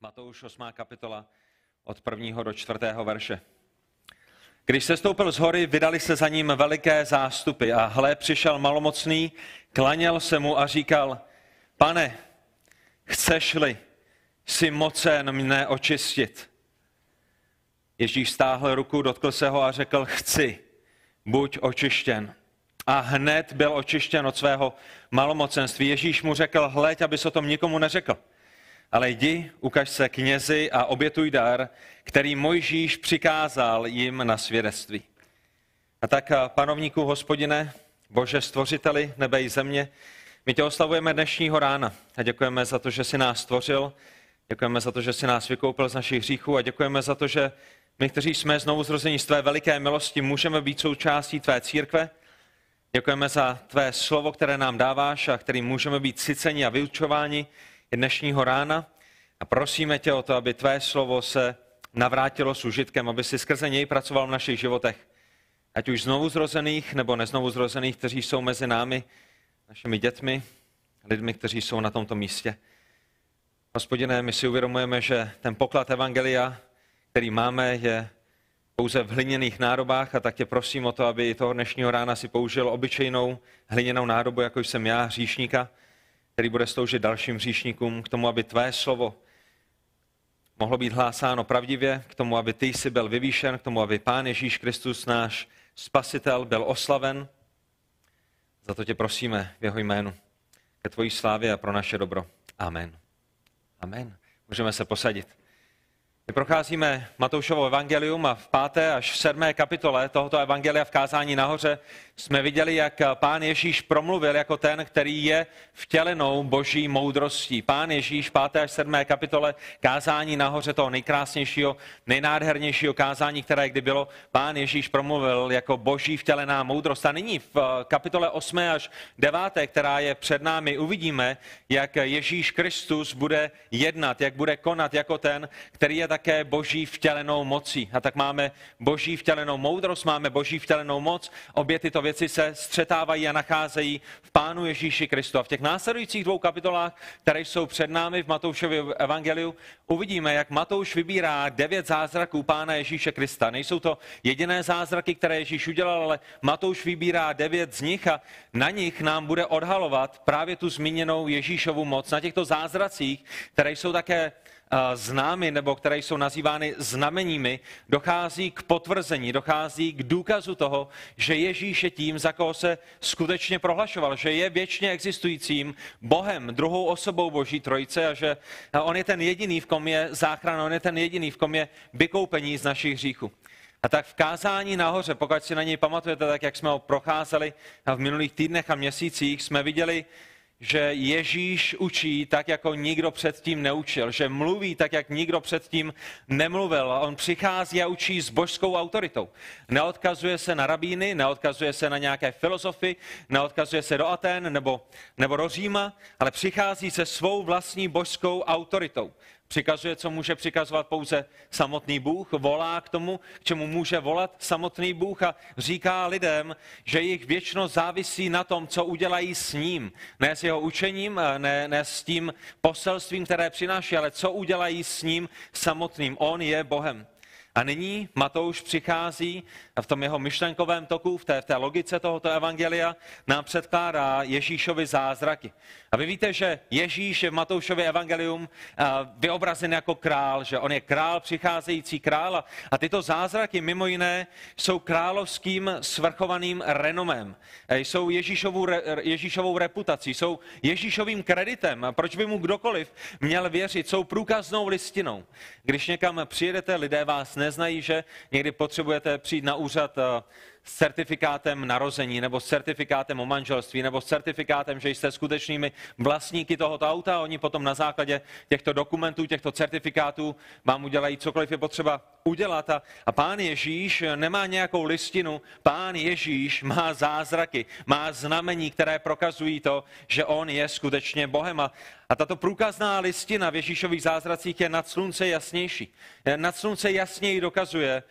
Matouš 8. kapitola od 1. do 4. verše. Když se stoupil z hory, vydali se za ním veliké zástupy a hle, přišel malomocný, klaněl se mu a říkal, pane, chceš-li si mocen mne očistit? Ježíš stáhl ruku, dotkl se ho a řekl, chci, buď očištěn. A hned byl očištěn od svého malomocenství. Ježíš mu řekl, hleď, aby se o tom nikomu neřekl. Ale jdi, ukaž se knězi a obětuj dar, který Mojžíš přikázal jim na svědectví. A tak, panovníku hospodine, Bože stvořiteli nebe i země, my tě oslavujeme dnešního rána a děkujeme za to, že jsi nás stvořil, děkujeme za to, že jsi nás vykoupil z našich hříchů a děkujeme za to, že my, kteří jsme znovu zrození z tvé veliké milosti, můžeme být součástí tvé církve. Děkujeme za tvé slovo, které nám dáváš a kterým můžeme být syceni a vyučováni dnešního rána. A prosíme tě o to, aby tvé slovo se navrátilo s užitkem, aby si skrze něj pracoval v našich životech. Ať už znovu zrozených nebo neznovu zrozených, kteří jsou mezi námi, našimi dětmi, lidmi, kteří jsou na tomto místě. Hospodine, my si uvědomujeme, že ten poklad Evangelia, který máme, je pouze v hliněných nádobách a tak tě prosím o to, aby toho dnešního rána si použil obyčejnou hliněnou nádobu, jako jsem já, hříšníka, který bude sloužit dalším hříšníkům k tomu, aby tvé slovo mohlo být hlásáno pravdivě, k tomu, aby ty jsi byl vyvýšen, k tomu, aby Pán Ježíš Kristus, náš spasitel, byl oslaven. Za to tě prosíme v jeho jménu. Ke tvojí slávě a pro naše dobro. Amen. Amen. Můžeme se posadit. My procházíme Matoušovo evangelium a v páté až v sedmé kapitole tohoto evangelia v kázání nahoře jsme viděli, jak pán Ježíš promluvil jako ten, který je vtělenou boží moudrostí. Pán Ježíš v páté až sedmé kapitole kázání nahoře toho nejkrásnějšího, nejnádhernějšího kázání, které kdy bylo, pán Ježíš promluvil jako boží vtělená moudrost. A nyní v kapitole 8 až 9, která je před námi, uvidíme, jak Ježíš Kristus bude jednat, jak bude konat jako ten, který je také boží vtělenou mocí. A tak máme boží vtělenou moudrost, máme boží vtělenou moc. Obě tyto věci se střetávají a nacházejí v Pánu Ježíši Kristu. A v těch následujících dvou kapitolách, které jsou před námi v Matoušově evangeliu, uvidíme, jak Matouš vybírá devět zázraků Pána Ježíše Krista. Nejsou to jediné zázraky, které Ježíš udělal, ale Matouš vybírá devět z nich a na nich nám bude odhalovat právě tu zmíněnou Ježíšovu moc. Na těchto zázracích, které jsou také známy nebo které jsou nazývány znameními, dochází k potvrzení, dochází k důkazu toho, že Ježíš je tím, za koho se skutečně prohlašoval, že je věčně existujícím Bohem, druhou osobou Boží trojice a že on je ten jediný, v kom je záchrana, on je ten jediný, v kom je vykoupení z našich hříchů. A tak v kázání nahoře, pokud si na něj pamatujete, tak jak jsme ho procházeli v minulých týdnech a měsících, jsme viděli, že Ježíš učí tak, jako nikdo předtím neučil, že mluví tak, jak nikdo předtím nemluvil. On přichází a učí s božskou autoritou. Neodkazuje se na rabíny, neodkazuje se na nějaké filozofy, neodkazuje se do Aten nebo, nebo do Říma, ale přichází se svou vlastní božskou autoritou. Přikazuje, co může přikazovat pouze samotný Bůh, volá k tomu, k čemu může volat samotný Bůh a říká lidem, že jejich věčnost závisí na tom, co udělají s ním. Ne s jeho učením, ne, ne s tím poselstvím, které přináší, ale co udělají s ním samotným. On je Bohem. A nyní Matouš přichází a v tom jeho myšlenkovém toku, v té, v té logice tohoto evangelia, nám předkládá Ježíšovi zázraky. A vy víte, že Ježíš je v Matoušově evangelium vyobrazen jako král, že on je král, přicházející král. A tyto zázraky mimo jiné jsou královským svrchovaným renomem. E, jsou Ježíšovou, Ježíšovou reputací, jsou Ježíšovým kreditem. Proč by mu kdokoliv měl věřit? Jsou průkaznou listinou. Když někam přijedete, lidé vás neznají, že někdy potřebujete přijít na úřad eh, s certifikátem narození, nebo s certifikátem o manželství, nebo s certifikátem, že jste skutečnými vlastníky tohoto auta. Oni potom na základě těchto dokumentů, těchto certifikátů vám udělají cokoliv je potřeba udělat. A, a pán Ježíš nemá nějakou listinu, pán Ježíš má zázraky, má znamení, které prokazují to, že on je skutečně Bohem. A, a tato průkazná listina v Ježíšových zázracích je nad slunce jasnější. Nad slunce jasněji dokazuje,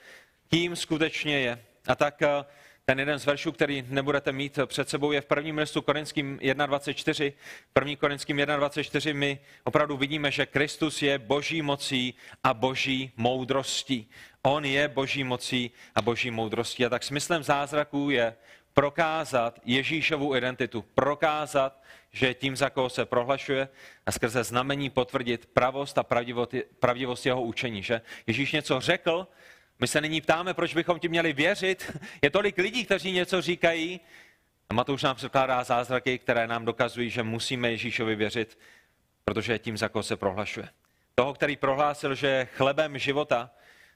kým skutečně je. A tak eh, ten jeden z veršů, který nebudete mít před sebou, je v prvním listu Korinským 1.24. První Korinským 1.24 my opravdu vidíme, že Kristus je boží mocí a boží moudrostí. On je boží mocí a boží moudrostí. A tak smyslem zázraků je prokázat Ježíšovu identitu, prokázat, že tím, za koho se prohlašuje a skrze znamení potvrdit pravost a pravdivost jeho učení. Že Ježíš něco řekl, my se nyní ptáme, proč bychom ti měli věřit. Je tolik lidí, kteří něco říkají. A Matouš nám předkládá zázraky, které nám dokazují, že musíme Ježíšovi věřit, protože je tím, za koho se prohlašuje. Toho, který prohlásil, že je chlebem života,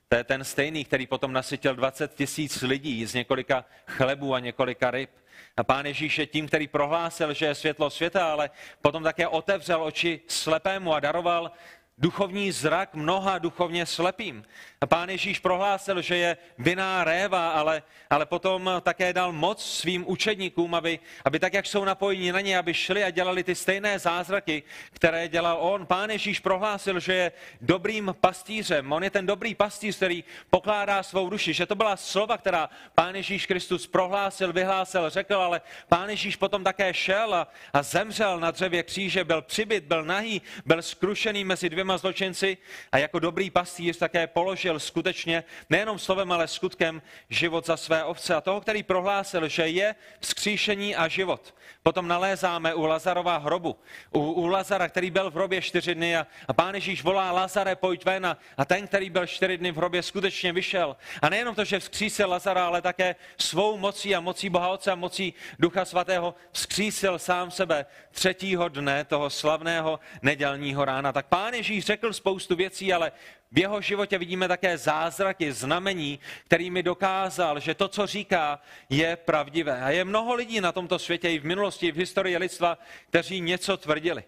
to je ten stejný, který potom nasytil 20 tisíc lidí z několika chlebů a několika ryb. A pán Ježíš je tím, který prohlásil, že je světlo světa, ale potom také otevřel oči slepému a daroval duchovní zrak mnoha duchovně slepým. Pán Ježíš prohlásil, že je viná réva, ale, ale potom také dal moc svým učedníkům, aby, aby tak, jak jsou napojeni na ně, aby šli a dělali ty stejné zázraky, které dělal on. Pán Ježíš prohlásil, že je dobrým pastýřem. On je ten dobrý pastýř, který pokládá svou duši. Že to byla slova, která pán Ježíš Kristus prohlásil, vyhlásil, řekl, ale pán Ježíš potom také šel a, a zemřel na dřevě kříže, byl přibyt, byl nahý, byl skrušený mezi dvěma zločinci a jako dobrý pastýř také položil žil skutečně nejenom slovem, ale skutkem život za své ovce. A toho, který prohlásil, že je vzkříšení a život. Potom nalézáme u Lazarova hrobu. U, u Lazara, který byl v hrobě čtyři dny a, a pán Ježíš volá Lazare, pojď ven a, a ten, který byl čtyři dny v hrobě, skutečně vyšel. A nejenom to, že vzkřísil Lazara, ale také svou mocí a mocí Boha Otce a mocí Ducha Svatého vzkřísil sám sebe třetího dne toho slavného nedělního rána. Tak pán Ježíš řekl spoustu věcí, ale v jeho životě vidíme také zázraky, znamení, kterými dokázal, že to, co říká, je pravdivé. A je mnoho lidí na tomto světě i v minulosti, i v historii lidstva, kteří něco tvrdili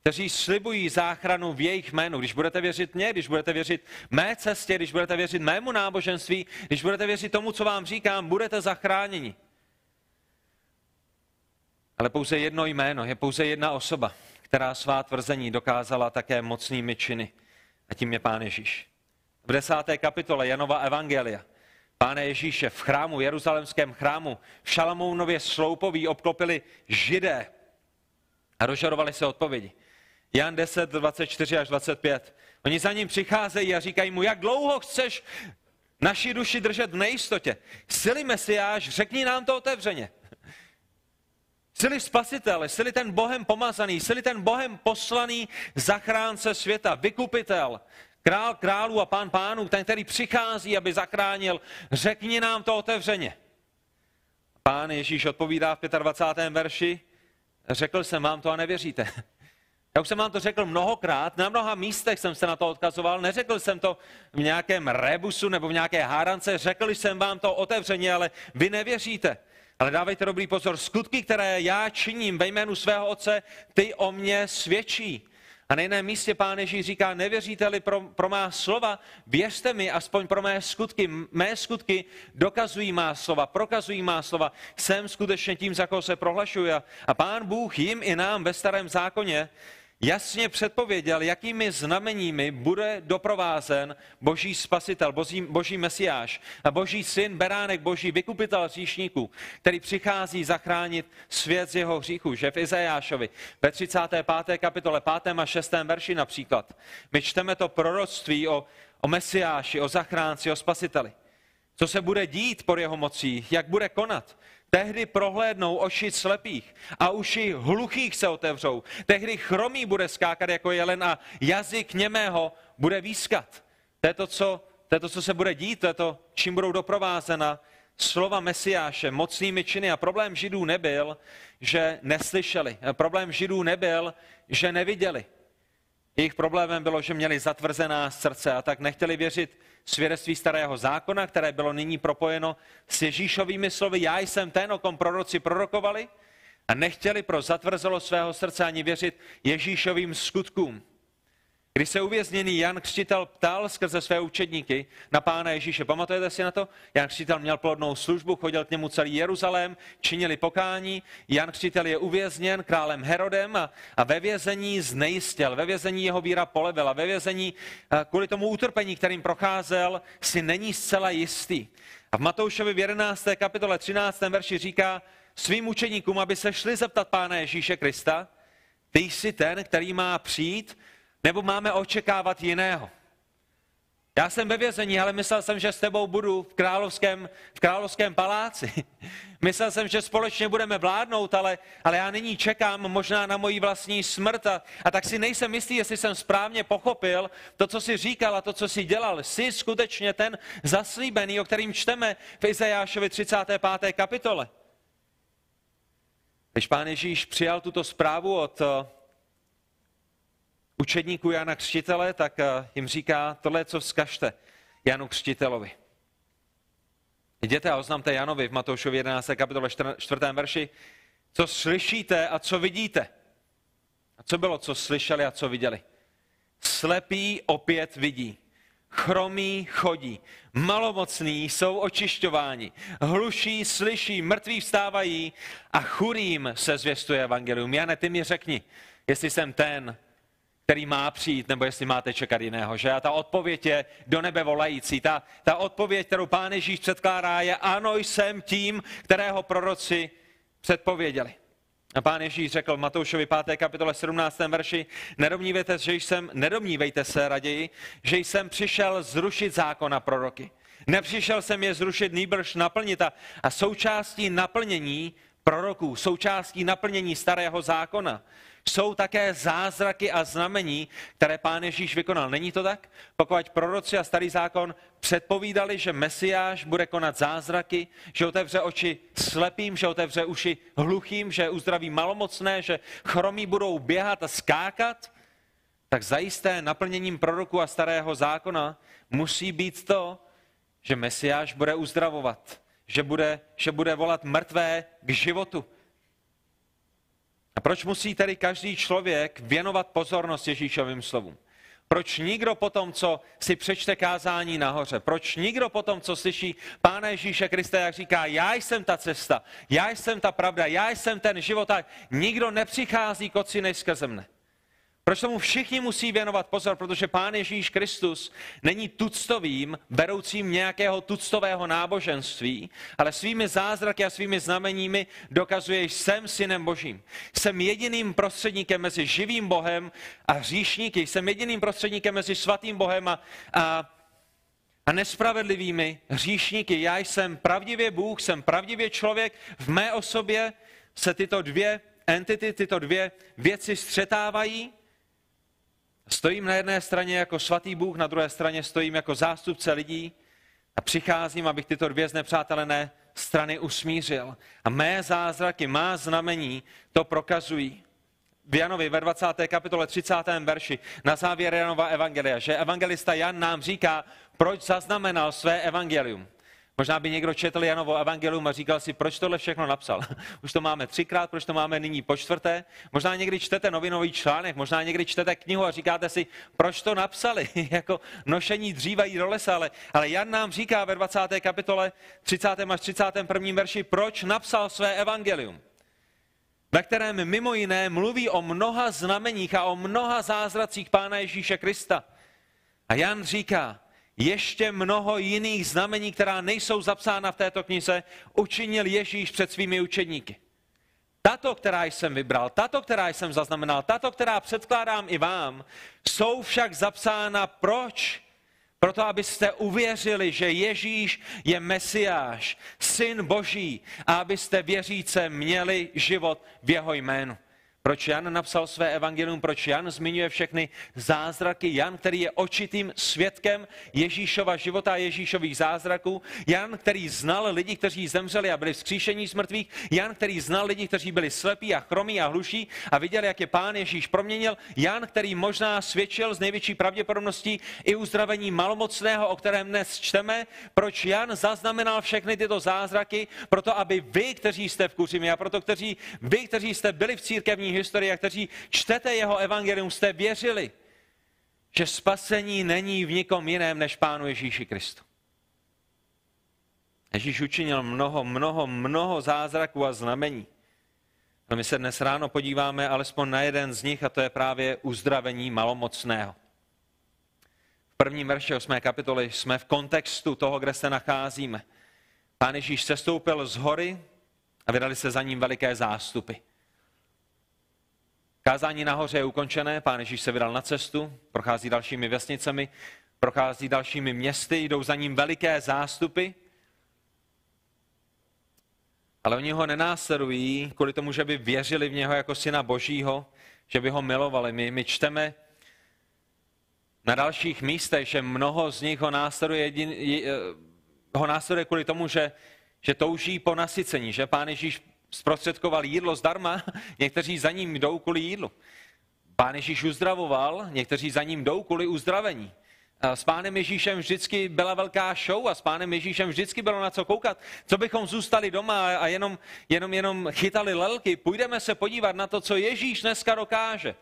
kteří slibují záchranu v jejich jménu. Když budete věřit mě, když budete věřit mé cestě, když budete věřit mému náboženství, když budete věřit tomu, co vám říkám, budete zachráněni. Ale pouze jedno jméno, je pouze jedna osoba, která svá tvrzení dokázala také mocnými činy. A tím je Pán Ježíš. V desáté kapitole Janova Evangelia Páne Ježíše v chrámu, jeruzalemském chrámu, v Šalamounově sloupoví obklopili židé a rozžarovali se odpovědi. Jan 10, 24 až 25. Oni za ním přicházejí a říkají mu, jak dlouho chceš naši duši držet v nejistotě. Sily Mesiáš, řekni nám to otevřeně. Sily spasitel, sily ten Bohem pomazaný, sily ten Bohem poslaný zachránce světa, vykupitel, král králů a pán pánů, ten, který přichází, aby zachránil, řekni nám to otevřeně. Pán Ježíš odpovídá v 25. verši, řekl jsem vám to a nevěříte. Já už jsem vám to řekl mnohokrát, na mnoha místech jsem se na to odkazoval, neřekl jsem to v nějakém rebusu nebo v nějaké hárance, řekl jsem vám to otevřeně, ale vy nevěříte. Ale dávejte dobrý pozor, skutky, které já činím ve jménu svého Otce, ty o mě svědčí. A na jiném místě pán Ježíš říká, nevěříte-li pro, pro má slova, věřte mi aspoň pro mé skutky. Mé skutky dokazují má slova, prokazují má slova. Jsem skutečně tím, za koho se prohlašuji. A pán Bůh jim i nám ve starém zákoně jasně předpověděl, jakými znameními bude doprovázen boží spasitel, boží, boží mesiáš boží syn, beránek boží, vykupitel říšníků, který přichází zachránit svět z jeho hříchu, že v Izajášovi ve 35. kapitole 5. a 6. verši například. My čteme to proroctví o, o mesiáši, o zachránci, o spasiteli. Co se bude dít pod jeho mocí, jak bude konat. Tehdy prohlédnou oči slepých a uši hluchých se otevřou. Tehdy chromý bude skákat jako jelen a jazyk němého bude výskat. To je to, co, to je to, co se bude dít, to je to, čím budou doprovázena slova Mesiáše mocnými činy. A problém Židů nebyl, že neslyšeli. Problém Židů nebyl, že neviděli. Jejich problémem bylo, že měli zatvrzená srdce a tak nechtěli věřit svědectví starého zákona, které bylo nyní propojeno s Ježíšovými slovy. Já jsem ten, o kom proroci prorokovali a nechtěli pro zatvrzelo svého srdce ani věřit Ježíšovým skutkům. Když se uvězněný Jan Křtitel ptal skrze své učedníky na pána Ježíše, pamatujete si na to? Jan Křtitel měl plodnou službu, chodil k němu celý Jeruzalém, činili pokání. Jan Křtitel je uvězněn králem Herodem a, a ve vězení znejistěl, ve vězení jeho víra polevila, ve vězení kvůli tomu utrpení, kterým procházel, si není zcela jistý. A v Matoušovi v 11. kapitole 13. verši říká svým učeníkům, aby se šli zeptat pána Ježíše Krista, ty jsi ten, který má přijít, nebo máme očekávat jiného? Já jsem ve vězení, ale myslel jsem, že s tebou budu v královském, v královském paláci. Myslel jsem, že společně budeme vládnout, ale, ale já nyní čekám možná na moji vlastní smrt a, a tak si nejsem jistý, jestli jsem správně pochopil to, co si říkal a to, co si dělal. Jsi skutečně ten zaslíbený, o kterým čteme v Izajášovi 35. kapitole. Když pán Ježíš přijal tuto zprávu od učedníků Jana Křtitele, tak eh, jim říká, tohle co vzkažte Janu Křtitelovi. Jděte a oznamte Janovi v Matoušovi 11. kapitole 4. verši, co slyšíte a co vidíte. A co bylo, co slyšeli a co viděli? Slepí opět vidí, chromí chodí, malomocní jsou očišťováni, hluší slyší, mrtví vstávají a churým se zvěstuje evangelium. Jane, ty mi řekni, jestli jsem ten, který má přijít, nebo jestli máte čekat jiného. Že? A ta odpověď je do nebe volající. Ta, ta odpověď, kterou pán Ježíš předkládá, je ano, jsem tím, kterého proroci předpověděli. A pán Ježíš řekl v Matoušovi 5. kapitole 17. verši, nedomnívejte, že jsem, nedomnívejte se raději, že jsem přišel zrušit zákon a proroky. Nepřišel jsem je zrušit, nýbrž naplnit. A, a součástí naplnění proroků, součástí naplnění starého zákona jsou také zázraky a znamení, které pán Ježíš vykonal. Není to tak? Pokud proroci a starý zákon předpovídali, že Mesiáš bude konat zázraky, že otevře oči slepým, že otevře uši hluchým, že uzdraví malomocné, že chromí budou běhat a skákat, tak zajisté naplněním proroku a starého zákona musí být to, že Mesiáš bude uzdravovat, že bude, že bude volat mrtvé k životu, a proč musí tedy každý člověk věnovat pozornost Ježíšovým slovům? Proč nikdo po tom, co si přečte kázání nahoře, proč nikdo po tom, co slyší Pána Ježíše Krista, jak říká, já jsem ta cesta, já jsem ta pravda, já jsem ten život, a nikdo nepřichází k Otci než skrze mne. Proč tomu všichni musí věnovat pozor? Protože Pán Ježíš Kristus není tuctovým, beroucím nějakého tuctového náboženství, ale svými zázraky a svými znameními dokazuje, že jsem synem Božím. Jsem jediným prostředníkem mezi živým Bohem a hříšníky. Jsem jediným prostředníkem mezi svatým Bohem a, a a nespravedlivými hříšníky. Já jsem pravdivě Bůh, jsem pravdivě člověk. V mé osobě se tyto dvě entity, tyto dvě věci střetávají Stojím na jedné straně jako svatý Bůh, na druhé straně stojím jako zástupce lidí a přicházím, abych tyto dvě znepřátelené strany usmířil. A mé zázraky, má znamení to prokazují. V Janovi ve 20. kapitole 30. verši na závěr Janova evangelia, že evangelista Jan nám říká, proč zaznamenal své evangelium. Možná by někdo četl Janovo evangelium a říkal si, proč tohle všechno napsal. Už to máme třikrát, proč to máme nyní po čtvrté. Možná někdy čtete novinový článek, možná někdy čtete knihu a říkáte si, proč to napsali. jako nošení dříva jít do lesa, ale, ale Jan nám říká ve 20. kapitole 30. až 31. verši, proč napsal své evangelium ve kterém mimo jiné mluví o mnoha znameních a o mnoha zázracích Pána Ježíše Krista. A Jan říká, ještě mnoho jiných znamení, která nejsou zapsána v této knize, učinil Ježíš před svými učedníky. Tato, která jsem vybral, tato, která jsem zaznamenal, tato, která předkládám i vám, jsou však zapsána proč? Proto, abyste uvěřili, že Ježíš je Mesiáš, Syn Boží, a abyste věříce měli život v jeho jménu. Proč Jan napsal své evangelium, proč Jan zmiňuje všechny zázraky. Jan, který je očitým svědkem Ježíšova života a Ježíšových zázraků. Jan, který znal lidi, kteří zemřeli a byli vzkříšení z mrtvých. Jan, který znal lidi, kteří byli slepí a chromí a hluší a viděli, jak je pán Ježíš proměnil. Jan, který možná svědčil z největší pravděpodobností i uzdravení malomocného, o kterém dnes čteme. Proč Jan zaznamenal všechny tyto zázraky? Proto, aby vy, kteří jste v Kuřimi a proto, kteří, vy, kteří jste byli v církevní historii a kteří čtete jeho evangelium, jste věřili, že spasení není v nikom jiném než Pánu Ježíši Kristu. Ježíš učinil mnoho, mnoho, mnoho zázraků a znamení. A my se dnes ráno podíváme alespoň na jeden z nich, a to je právě uzdravení malomocného. V prvním verši 8. kapitoly jsme v kontextu toho, kde se nacházíme. Pán Ježíš sestoupil z hory a vydali se za ním veliké zástupy. Kázání nahoře je ukončené, pán Ježíš se vydal na cestu, prochází dalšími vesnicemi, prochází dalšími městy, jdou za ním veliké zástupy, ale oni ho nenásledují kvůli tomu, že by věřili v něho jako syna božího, že by ho milovali. My, my čteme na dalších místech, že mnoho z nich ho následuje, jedin, ho následuje kvůli tomu, že, že touží po nasycení, že pán Ježíš zprostředkoval jídlo zdarma, někteří za ním jdou kvůli jídlu. Pán Ježíš uzdravoval, někteří za ním jdou kvůli uzdravení. S pánem Ježíšem vždycky byla velká show a s pánem Ježíšem vždycky bylo na co koukat. Co bychom zůstali doma a jenom, jenom, jenom chytali lelky, půjdeme se podívat na to, co Ježíš dneska dokáže.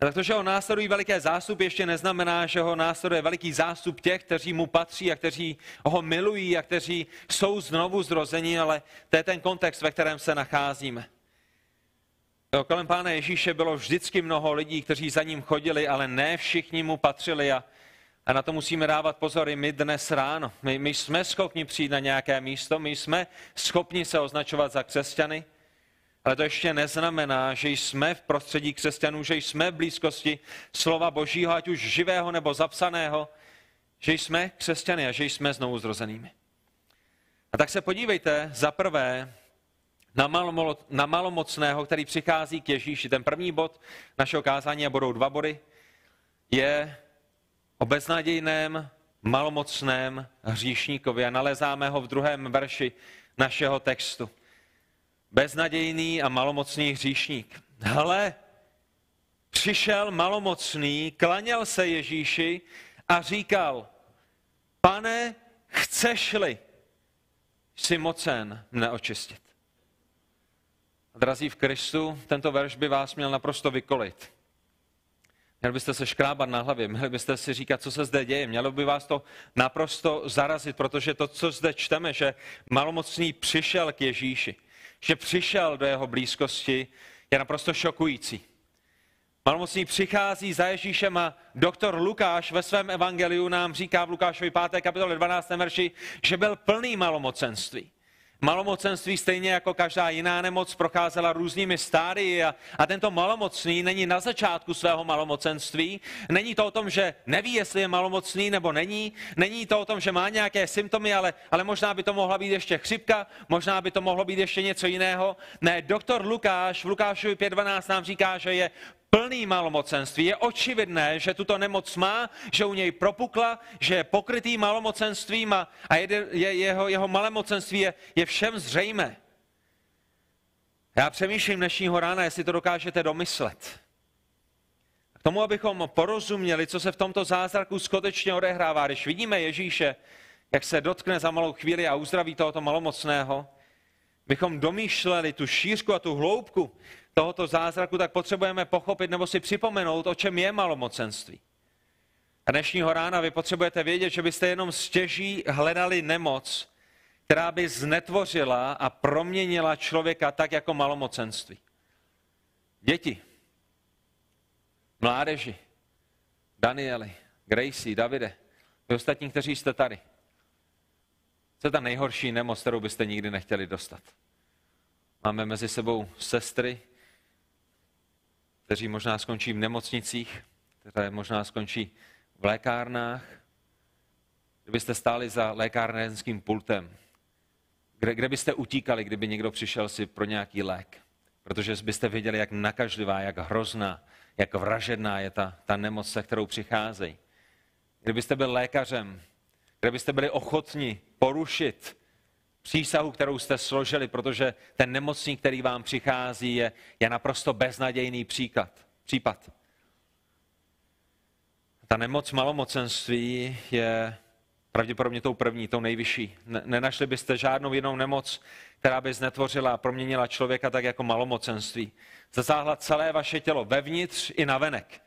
Tak to, že ho následují veliké zástupy, ještě neznamená, že ho následuje veliký zástup těch, kteří mu patří a kteří ho milují a kteří jsou znovu zrození, ale to je ten kontext, ve kterém se nacházíme. Kolem Pána Ježíše bylo vždycky mnoho lidí, kteří za ním chodili, ale ne všichni mu patřili a, a na to musíme dávat pozor i my dnes ráno. My, my jsme schopni přijít na nějaké místo, my jsme schopni se označovat za křesťany, ale to ještě neznamená, že jsme v prostředí křesťanů, že jsme v blízkosti slova Božího, ať už živého nebo zapsaného, že jsme křesťany a že jsme znovu zrozenými. A tak se podívejte za prvé na, malo, na malomocného, který přichází k Ježíši. Ten první bod našeho kázání, a budou dva body, je o beznadějném, malomocném hříšníkovi. A nalezáme ho v druhém verši našeho textu beznadějný a malomocný hříšník. Hle, přišel malomocný, klaněl se Ježíši a říkal, pane, chceš-li, jsi mocen mne očistit. Drazí v Kristu, tento verš by vás měl naprosto vykolit. Měli byste se škrábat na hlavě, měli byste si říkat, co se zde děje. Mělo by vás to naprosto zarazit, protože to, co zde čteme, že malomocný přišel k Ježíši, že přišel do jeho blízkosti, je naprosto šokující. Malomocný přichází za Ježíšem a doktor Lukáš ve svém evangeliu nám říká v Lukášovi 5. kapitole 12. verši, že byl plný malomocenství. Malomocenství stejně jako každá jiná nemoc procházela různými stádii a, a tento malomocný není na začátku svého malomocenství. Není to o tom, že neví, jestli je malomocný nebo není. Není to o tom, že má nějaké symptomy, ale, ale možná by to mohla být ještě chřipka, možná by to mohlo být ještě něco jiného. Ne, doktor Lukáš v Lukášovi 5.12 nám říká, že je plný malomocenství. Je očividné, že tuto nemoc má, že u něj propukla, že je pokrytý malomocenstvím a, a je, je, jeho, jeho malomocenství je, je všem zřejmé. Já přemýšlím dnešního rána, jestli to dokážete domyslet. K tomu, abychom porozuměli, co se v tomto zázraku skutečně odehrává, když vidíme Ježíše, jak se dotkne za malou chvíli a uzdraví tohoto malomocného, bychom domýšleli tu šířku a tu hloubku tohoto zázraku, tak potřebujeme pochopit nebo si připomenout, o čem je malomocenství. A dnešního rána vy potřebujete vědět, že byste jenom stěží hledali nemoc, která by znetvořila a proměnila člověka tak jako malomocenství. Děti, mládeži, Danieli, Gracie, Davide, vy ostatní, kteří jste tady. Co je ta nejhorší nemoc, kterou byste nikdy nechtěli dostat? Máme mezi sebou sestry, kteří možná skončí v nemocnicích, které možná skončí v lékárnách. Kdybyste stáli za lékárnickým pultem, kde, kde byste utíkali, kdyby někdo přišel si pro nějaký lék? Protože byste věděli, jak nakažlivá, jak hrozná, jak vražedná je ta, ta nemoc, se kterou přicházejí. Kdybyste byl lékařem, kdybyste byli ochotni porušit přísahu, kterou jste složili, protože ten nemocný, který vám přichází, je, je naprosto beznadějný příklad, případ. Ta nemoc malomocenství je pravděpodobně tou první, tou nejvyšší. Nenašli byste žádnou jinou nemoc, která by znetvořila a proměnila člověka tak jako malomocenství. Zasáhla celé vaše tělo, vevnitř i navenek.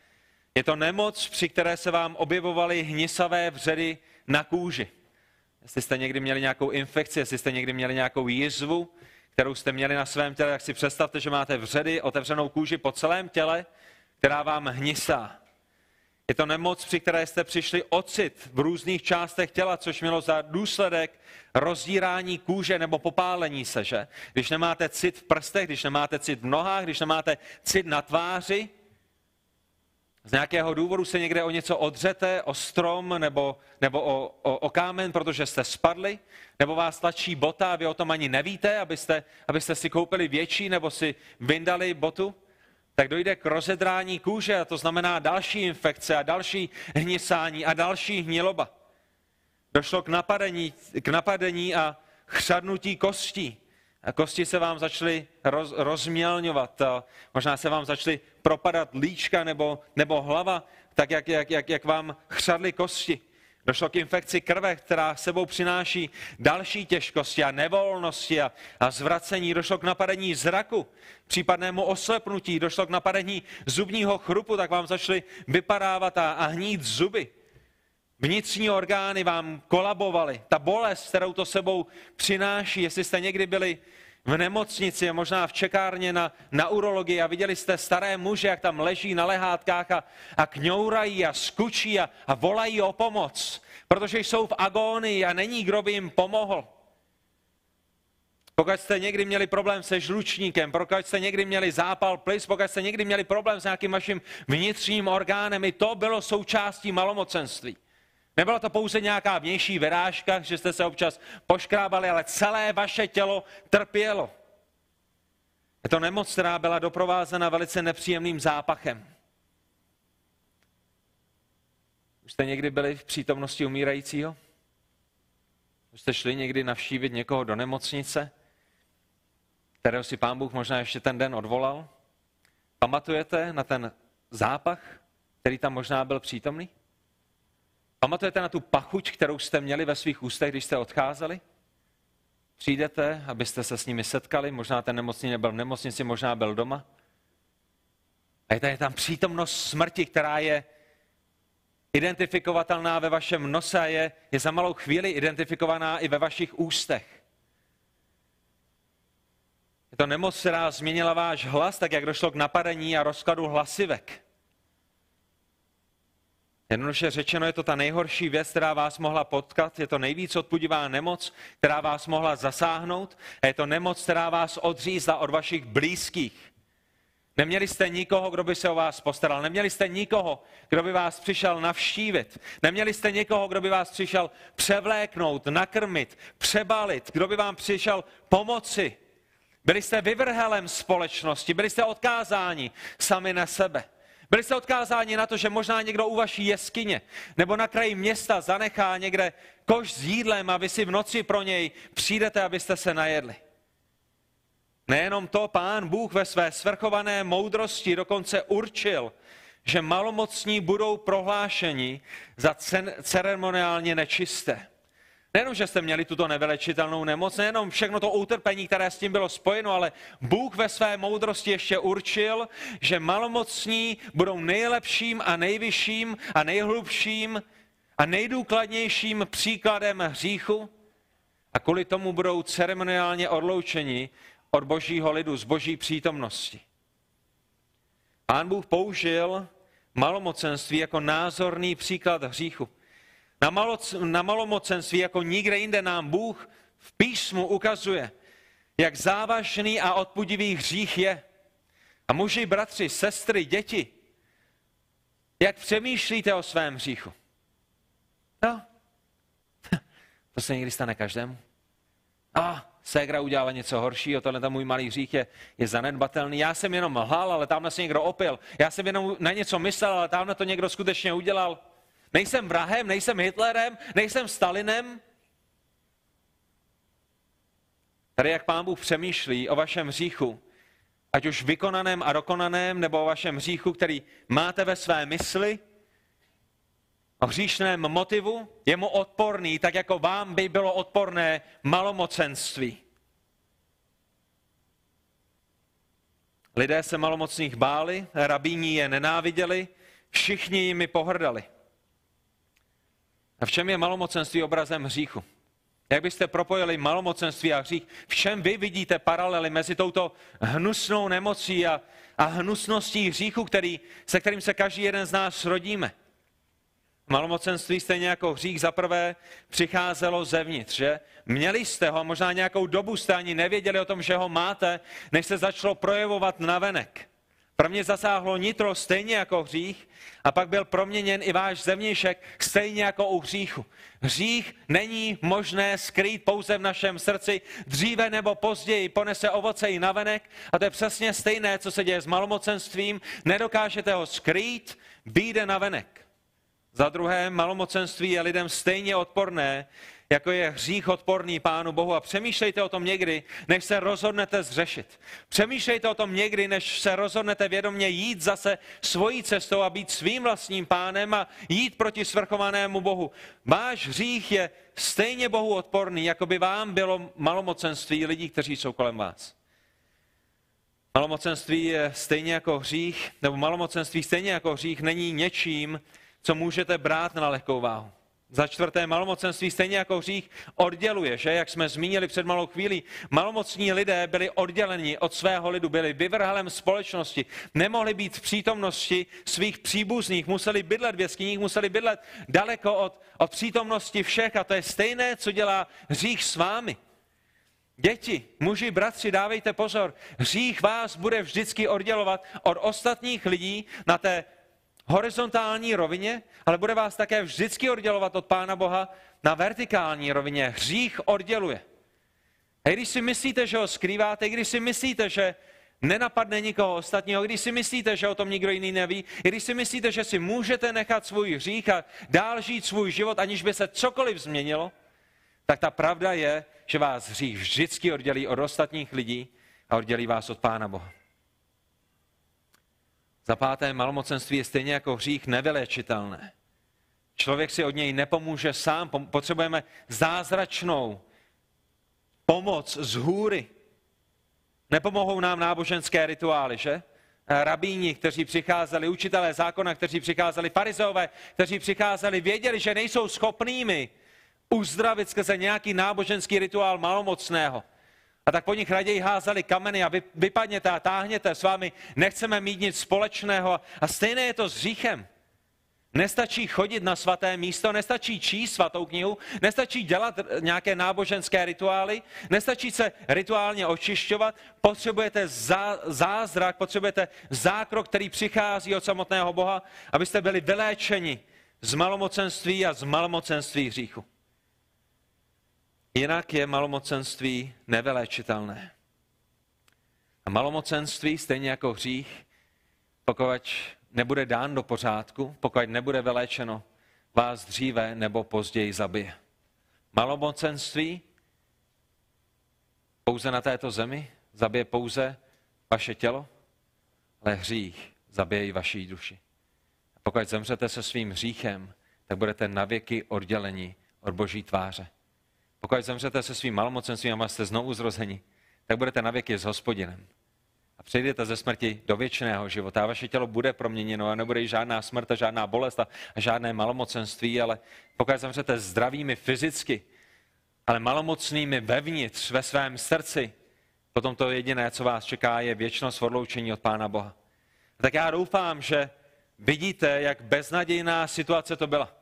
Je to nemoc, při které se vám objevovaly hnisavé vředy na kůži. Jestli jste někdy měli nějakou infekci, jestli jste někdy měli nějakou jizvu, kterou jste měli na svém těle, tak si představte, že máte vředy, otevřenou kůži po celém těle, která vám hnisá. Je to nemoc, při které jste přišli ocit v různých částech těla, což mělo za důsledek rozdírání kůže nebo popálení se, že? Když nemáte cit v prstech, když nemáte cit v nohách, když nemáte cit na tváři, z nějakého důvodu se někde o něco odřete, o strom nebo, nebo o, o, o kámen, protože jste spadli, nebo vás tlačí bota a vy o tom ani nevíte, abyste, abyste si koupili větší nebo si vyndali botu, tak dojde k rozedrání kůže a to znamená další infekce a další hnisání a další hniloba. Došlo k napadení, k napadení a chřadnutí kostí. Kosti se vám začaly roz, rozmělňovat, možná se vám začaly propadat líčka nebo, nebo hlava, tak jak, jak, jak, jak vám chřadly kosti. Došlo k infekci krve, která sebou přináší další těžkosti a nevolnosti a, a zvracení. Došlo k napadení zraku, případnému oslepnutí. Došlo k napadení zubního chrupu, tak vám začaly vypadávat a, a hnít zuby. Vnitřní orgány vám kolabovaly. Ta bolest, kterou to sebou přináší, jestli jste někdy byli v nemocnici a možná v čekárně na, na urologii a viděli jste staré muže, jak tam leží na lehátkách a, a kňourají a skučí a, a volají o pomoc, protože jsou v agónii a není, kdo by jim pomohl. Pokud jste někdy měli problém se žlučníkem, pokud jste někdy měli zápal plis, pokud jste někdy měli problém s nějakým vaším vnitřním orgánem, i to bylo součástí malomocenství. Nebyla to pouze nějaká vnější vyrážka, že jste se občas poškrábali, ale celé vaše tělo trpělo. Je to nemoc, která byla doprovázena velice nepříjemným zápachem. Už jste někdy byli v přítomnosti umírajícího? Už jste šli někdy navštívit někoho do nemocnice, kterého si pán Bůh možná ještě ten den odvolal? Pamatujete na ten zápach, který tam možná byl přítomný? Pamatujete na tu pachuť, kterou jste měli ve svých ústech, když jste odcházeli? Přijdete, abyste se s nimi setkali, možná ten nemocný nebyl v nemocnici, možná byl doma. A je tady tam přítomnost smrti, která je identifikovatelná ve vašem nose a je, je za malou chvíli identifikovaná i ve vašich ústech. Je to nemoc, která změnila váš hlas, tak jak došlo k napadení a rozkladu hlasivek. Jednoduše řečeno, je to ta nejhorší věc, která vás mohla potkat, je to nejvíc odpudivá nemoc, která vás mohla zasáhnout a je to nemoc, která vás odřízla od vašich blízkých. Neměli jste nikoho, kdo by se o vás postaral. Neměli jste nikoho, kdo by vás přišel navštívit. Neměli jste nikoho, kdo by vás přišel převléknout, nakrmit, přebalit, kdo by vám přišel pomoci. Byli jste vyvrhelem společnosti, byli jste odkázáni sami na sebe. Byli jste odkázáni na to, že možná někdo u vaší jeskyně nebo na kraji města zanechá někde koš s jídlem a vy si v noci pro něj přijdete, abyste se najedli. Nejenom to, pán Bůh ve své svrchované moudrosti dokonce určil, že malomocní budou prohlášeni za ceremoniálně nečisté. Nejenom, že jste měli tuto nevylečitelnou nemoc, nejenom všechno to utrpení, které s tím bylo spojeno, ale Bůh ve své moudrosti ještě určil, že malomocní budou nejlepším a nejvyšším a nejhlubším a nejdůkladnějším příkladem hříchu a kvůli tomu budou ceremoniálně odloučeni od božího lidu, z boží přítomnosti. Pán Bůh použil malomocenství jako názorný příklad hříchu. Na, maloc, na malomocenství jako nikde jinde nám Bůh v písmu ukazuje, jak závažný a odpudivý hřích je. A muži, bratři, sestry, děti, jak přemýšlíte o svém hříchu? No, to se někdy stane každému. A ségra udělala něco horšího, tohle můj malý hřích je, je zanedbatelný. Já jsem jenom lhal, ale tamhle se někdo opil. Já jsem jenom na něco myslel, ale tamhle to někdo skutečně udělal. Nejsem vrahem, nejsem Hitlerem, nejsem Stalinem. Tady jak pán Bůh přemýšlí o vašem hříchu, ať už vykonaném a dokonaném, nebo o vašem hříchu, který máte ve své mysli, o hříšném motivu, je mu odporný, tak jako vám by bylo odporné malomocenství. Lidé se malomocných báli, rabíni je nenáviděli, všichni jimi pohrdali. A v čem je malomocenství obrazem hříchu? Jak byste propojili malomocenství a hřích? V čem vy vidíte paralely mezi touto hnusnou nemocí a, a hnusností hříchu, který, se kterým se každý jeden z nás rodíme? Malomocenství stejně jako hřích zaprvé přicházelo zevnitř, že? Měli jste ho, možná nějakou dobu jste ani nevěděli o tom, že ho máte, než se začalo projevovat navenek. Pro mě zasáhlo nitro stejně jako hřích a pak byl proměněn i váš zevnějšek stejně jako u hříchu. Hřích není možné skrýt pouze v našem srdci, dříve nebo později ponese ovoce i navenek a to je přesně stejné, co se děje s malomocenstvím. Nedokážete ho skrýt, výjde navenek. Za druhé, malomocenství je lidem stejně odporné, jako je hřích odporný Pánu Bohu. A přemýšlejte o tom někdy, než se rozhodnete zřešit. Přemýšlejte o tom někdy, než se rozhodnete vědomě jít zase svojí cestou a být svým vlastním pánem a jít proti svrchovanému Bohu. Váš hřích je stejně Bohu odporný, jako by vám bylo malomocenství lidí, kteří jsou kolem vás. Malomocenství je stejně jako hřích, nebo malomocenství stejně jako hřích není něčím, co můžete brát na lehkou váhu. Za čtvrté, malomocenství stejně jako hřích odděluje, že, jak jsme zmínili před malou chvílí, malomocní lidé byli odděleni od svého lidu, byli vyvrhelem společnosti, nemohli být v přítomnosti svých příbuzných, museli bydlet v jeskyních, museli bydlet daleko od, od přítomnosti všech a to je stejné, co dělá hřích s vámi. Děti, muži, bratři, dávejte pozor, hřích vás bude vždycky oddělovat od ostatních lidí na té horizontální rovině, ale bude vás také vždycky oddělovat od Pána Boha na vertikální rovině. Hřích odděluje. A když si myslíte, že ho skrýváte, když si myslíte, že nenapadne nikoho ostatního, když si myslíte, že o tom nikdo jiný neví, když si myslíte, že si můžete nechat svůj hřích a dál žít svůj život, aniž by se cokoliv změnilo, tak ta pravda je, že vás hřích vždycky oddělí od ostatních lidí a oddělí vás od Pána Boha. Za páté, malomocenství je stejně jako hřích nevylečitelné. Člověk si od něj nepomůže sám, potřebujeme zázračnou pomoc z hůry. Nepomohou nám náboženské rituály, že? Rabíni, kteří přicházeli, učitelé zákona, kteří přicházeli, farizeové, kteří přicházeli, věděli, že nejsou schopnými uzdravit skrze nějaký náboženský rituál malomocného. A tak po nich raději házeli kameny a vy, vypadněte a táhněte, s vámi nechceme mít nic společného. A stejné je to s hříchem. Nestačí chodit na svaté místo, nestačí číst svatou knihu, nestačí dělat nějaké náboženské rituály, nestačí se rituálně očišťovat, potřebujete zá, zázrak, potřebujete zákrok, který přichází od samotného Boha, abyste byli vyléčeni z malomocenství a z malomocenství hříchu. Jinak je malomocenství nevyléčitelné. A malomocenství, stejně jako hřích, pokud nebude dán do pořádku, pokud nebude vyléčeno, vás dříve nebo později zabije. Malomocenství pouze na této zemi zabije pouze vaše tělo, ale hřích zabije i vaší duši. A pokud zemřete se svým hříchem, tak budete navěky odděleni od boží tváře. Pokud zemřete se svým malomocenstvím a jste znovu zrození, tak budete navěky s hospodinem. A přejdete ze smrti do věčného života a vaše tělo bude proměněno a nebude žádná smrt a žádná bolest a žádné malomocenství, ale pokud zemřete zdravými fyzicky, ale malomocnými vevnitř, ve svém srdci, potom to jediné, co vás čeká, je věčnost v odloučení od Pána Boha. A tak já doufám, že vidíte, jak beznadějná situace to byla.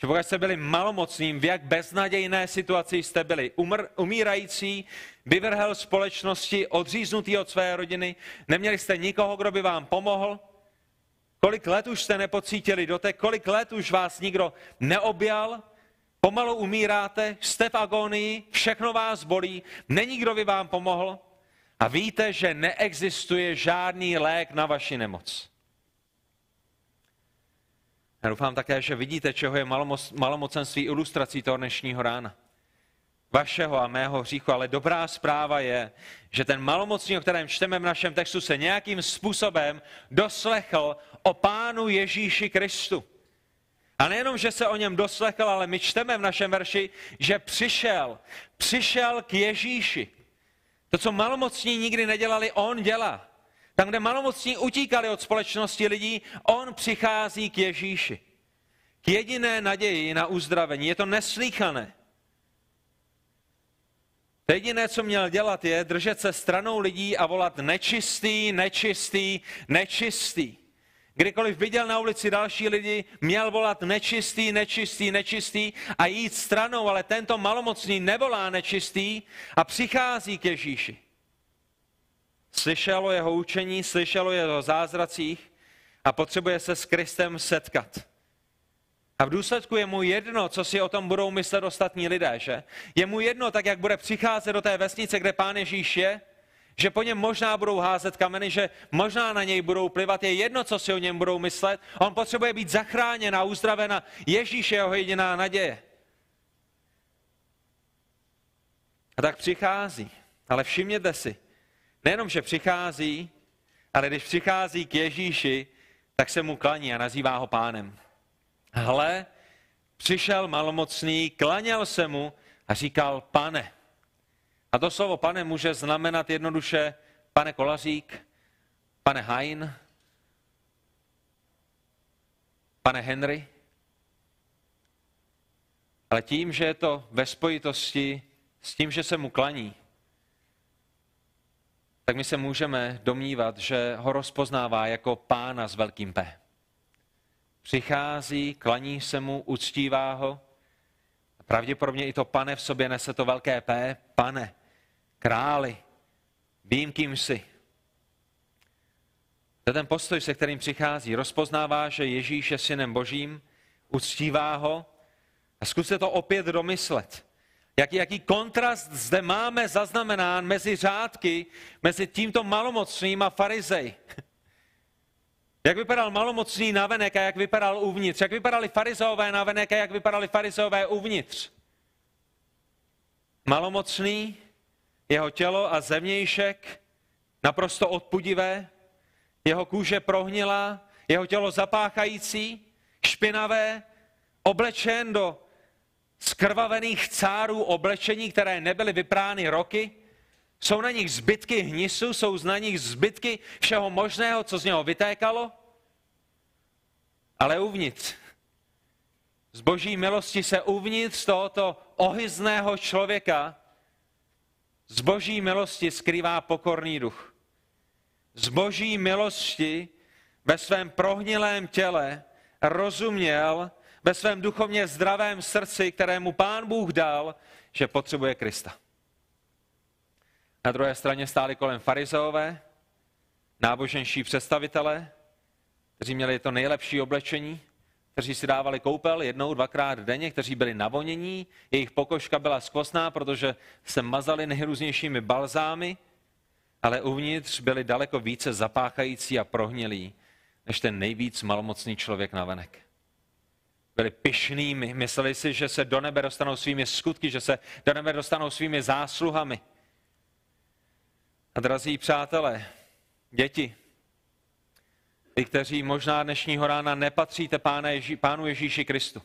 Že pokud jste byli malomocným, v jak beznadějné situaci jste byli. Umr, umírající, vyvrhel společnosti, odříznutý od své rodiny, neměli jste nikoho, kdo by vám pomohl. Kolik let už jste nepocítili dotek, kolik let už vás nikdo neobjal, pomalu umíráte, jste v agonii, všechno vás bolí, není kdo by vám pomohl a víte, že neexistuje žádný lék na vaši nemoc. Já doufám také, že vidíte, čeho je malomocenství ilustrací toho dnešního rána. Vašeho a mého hříchu, ale dobrá zpráva je, že ten malomocný, o kterém čteme v našem textu, se nějakým způsobem doslechl o Pánu Ježíši Kristu. A nejenom, že se o něm doslechl, ale my čteme v našem verši, že přišel, přišel k Ježíši. To, co malomocní nikdy nedělali, on dělá. Tam, kde malomocní utíkali od společnosti lidí, on přichází k Ježíši. K jediné naději na uzdravení. Je to neslíchané. To jediné, co měl dělat, je držet se stranou lidí a volat nečistý, nečistý, nečistý. Kdykoliv viděl na ulici další lidi, měl volat nečistý, nečistý, nečistý a jít stranou, ale tento malomocný nevolá nečistý a přichází k Ježíši. Slyšelo jeho učení, slyšelo jeho zázracích a potřebuje se s Kristem setkat. A v důsledku je mu jedno, co si o tom budou myslet ostatní lidé, že? Je mu jedno, tak jak bude přicházet do té vesnice, kde pán Ježíš je, že po něm možná budou házet kameny, že možná na něj budou plivat, je jedno, co si o něm budou myslet. On potřebuje být zachráněn a uzdraven a Ježíš je jeho jediná naděje. A tak přichází. Ale všimněte si, nejenom, že přichází, ale když přichází k Ježíši, tak se mu klaní a nazývá ho pánem. Hle, přišel malomocný, klaněl se mu a říkal, pane. A to slovo pane může znamenat jednoduše pane Kolařík, pane Hain, pane Henry. Ale tím, že je to ve spojitosti s tím, že se mu klaní, tak my se můžeme domnívat, že ho rozpoznává jako pána s velkým P. Přichází, klaní se mu, uctívá ho. Pravděpodobně i to pane v sobě nese to velké P. Pane, králi, vím, kým jsi. To ten postoj, se kterým přichází. Rozpoznává, že Ježíš je synem božím, uctívá ho a zkuste to opět domyslet. Jaký, jaký kontrast zde máme zaznamenán mezi řádky, mezi tímto malomocným a farizej. Jak vypadal malomocný navenek a jak vypadal uvnitř. Jak vypadali farizové navenek a jak vypadali farizové uvnitř. Malomocný, jeho tělo a zemějšek naprosto odpudivé, jeho kůže prohnila, jeho tělo zapáchající, špinavé, oblečen do skrvavených cárů oblečení, které nebyly vyprány roky, jsou na nich zbytky hnisu, jsou na nich zbytky všeho možného, co z něho vytékalo, ale uvnitř. Z boží milosti se uvnitř tohoto ohyzného člověka z boží milosti skrývá pokorný duch. Z boží milosti ve svém prohnilém těle rozuměl, ve svém duchovně zdravém srdci, kterému pán Bůh dal, že potřebuje Krista. Na druhé straně stáli kolem farizeové, náboženští představitelé, kteří měli to nejlepší oblečení, kteří si dávali koupel jednou, dvakrát denně, kteří byli navonění, jejich pokožka byla skvostná, protože se mazali nejrůznějšími balzámy, ale uvnitř byli daleko více zapáchající a prohnilí, než ten nejvíc malomocný člověk navenek. Byli pyšnými, mysleli si, že se do nebe dostanou svými skutky, že se do nebe dostanou svými zásluhami. A drazí přátelé, děti, vy, kteří možná dnešního rána nepatříte pána Ježí, Pánu Ježíši Kristu.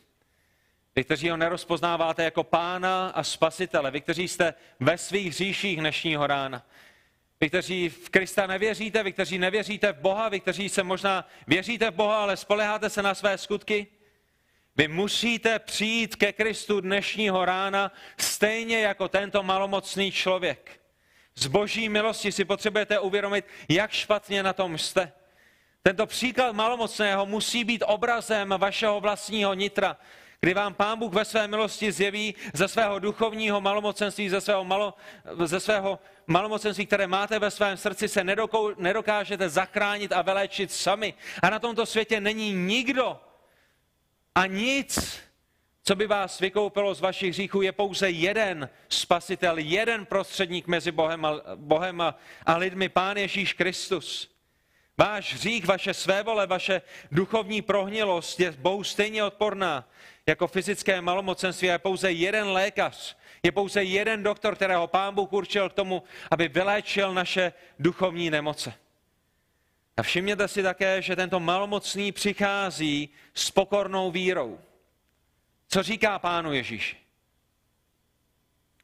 Vy, kteří ho nerozpoznáváte jako pána a spasitele. Vy, kteří jste ve svých hříších dnešního rána. Vy, kteří v Krista nevěříte, vy, kteří nevěříte v Boha, vy, kteří se možná věříte v Boha, ale spoleháte se na své skutky. Vy musíte přijít ke Kristu dnešního rána stejně jako tento malomocný člověk. Z boží milosti si potřebujete uvědomit, jak špatně na tom jste. Tento příklad malomocného musí být obrazem vašeho vlastního nitra, kdy vám Pán Bůh ve své milosti zjeví ze svého duchovního malomocenství, ze svého, malo, ze svého malomocenství, které máte ve svém srdci, se nedokou, nedokážete zachránit a vyléčit sami. A na tomto světě není nikdo a nic, co by vás vykoupilo z vašich hříchů, je pouze jeden spasitel, jeden prostředník mezi Bohem a, Bohem a, a lidmi, Pán Ježíš Kristus. Váš hřích, vaše svévole, vaše duchovní prohnilost je Bohu stejně odporná jako fyzické malomocenství. Je pouze jeden lékař, je pouze jeden doktor, kterého pán Bůh určil k tomu, aby vyléčil naše duchovní nemoce. A všimněte si také, že tento malomocný přichází s pokornou vírou. Co říká pánu Ježíši?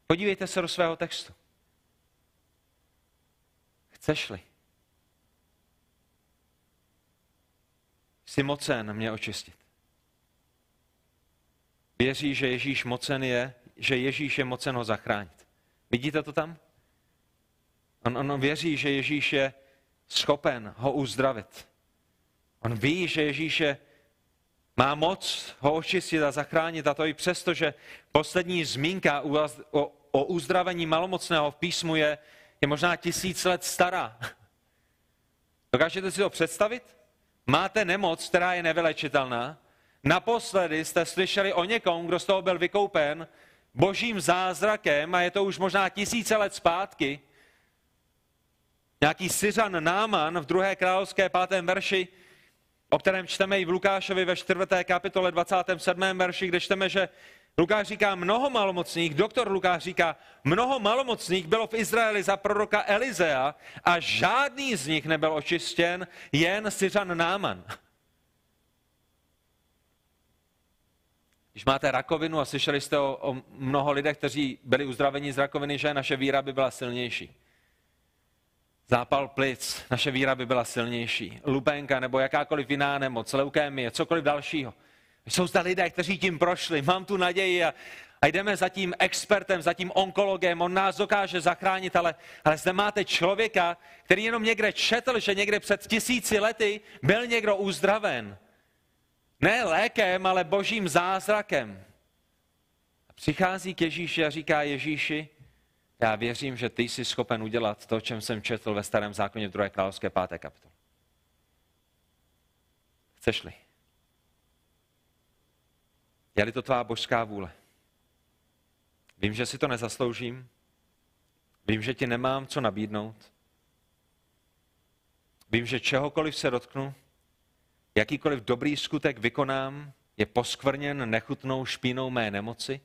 Podívejte se do svého textu. Chceš-li? jsi mocen mě očistit. Věří, že Ježíš mocen je, že Ježíš je mocen ho zachránit. Vidíte to tam? On, on věří, že Ježíš je schopen ho uzdravit. On ví, že Ježíš je, má moc ho očistit a zachránit a to i přesto, že poslední zmínka o uzdravení malomocného v písmu je, je možná tisíc let stará. Dokážete si to představit? Máte nemoc, která je nevylečitelná. Naposledy jste slyšeli o někom, kdo z toho byl vykoupen božím zázrakem a je to už možná tisíce let zpátky. Nějaký Syřan Náman v druhé královské pátém verši, o kterém čteme i v Lukášovi ve 4. kapitole 27. verši, kde čteme, že Lukáš říká mnoho malomocných, doktor Lukáš říká, mnoho malomocných bylo v Izraeli za proroka Elizea a žádný z nich nebyl očištěn, jen Syřan Náman. Když máte rakovinu a slyšeli jste o, o mnoho lidech, kteří byli uzdraveni z rakoviny, že naše víra by byla silnější. Zápal plic, naše víra by byla silnější. Lupenka nebo jakákoliv jiná nemoc, leukémie, cokoliv dalšího. Jsou zde lidé, kteří tím prošli. Mám tu naději a, a jdeme za tím expertem, za tím onkologem, on nás dokáže zachránit, ale, ale zde máte člověka, který jenom někde četl, že někde před tisíci lety byl někdo uzdraven. Ne lékem, ale božím zázrakem. A přichází k Ježíši a říká Ježíši, já věřím, že ty jsi schopen udělat to, čem jsem četl ve starém zákoně v 2. královské 5. kapitole. Chceš-li? Je-li to tvá božská vůle? Vím, že si to nezasloužím. Vím, že ti nemám co nabídnout. Vím, že čehokoliv se dotknu, jakýkoliv dobrý skutek vykonám, je poskvrněn nechutnou špínou mé nemoci.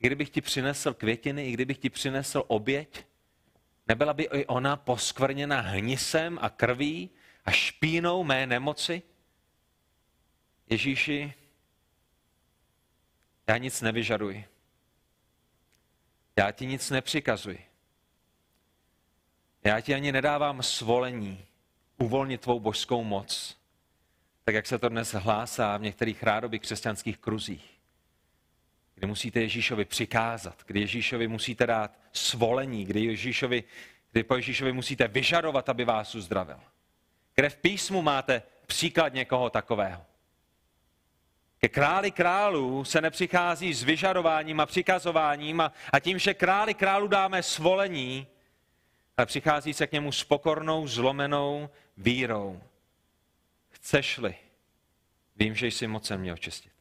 I kdybych ti přinesl květiny, i kdybych ti přinesl oběť, nebyla by i ona poskvrněna hnisem a krví a špínou mé nemoci? Ježíši, já nic nevyžaduji. Já ti nic nepřikazuji. Já ti ani nedávám svolení uvolnit tvou božskou moc, tak jak se to dnes hlásá v některých rádoby křesťanských kruzích, kdy musíte Ježíšovi přikázat, kdy Ježíšovi musíte dát svolení, kdy, Ježíšovi, kdy po Ježíšovi musíte vyžadovat, aby vás uzdravil. Kde v písmu máte příklad někoho takového. Ke králi králů se nepřichází s vyžadováním a přikazováním a, a tím, že králi králu dáme svolení, ale přichází se k němu s pokornou, zlomenou vírou. Chceš-li, vím, že jsi mocen mě očistit.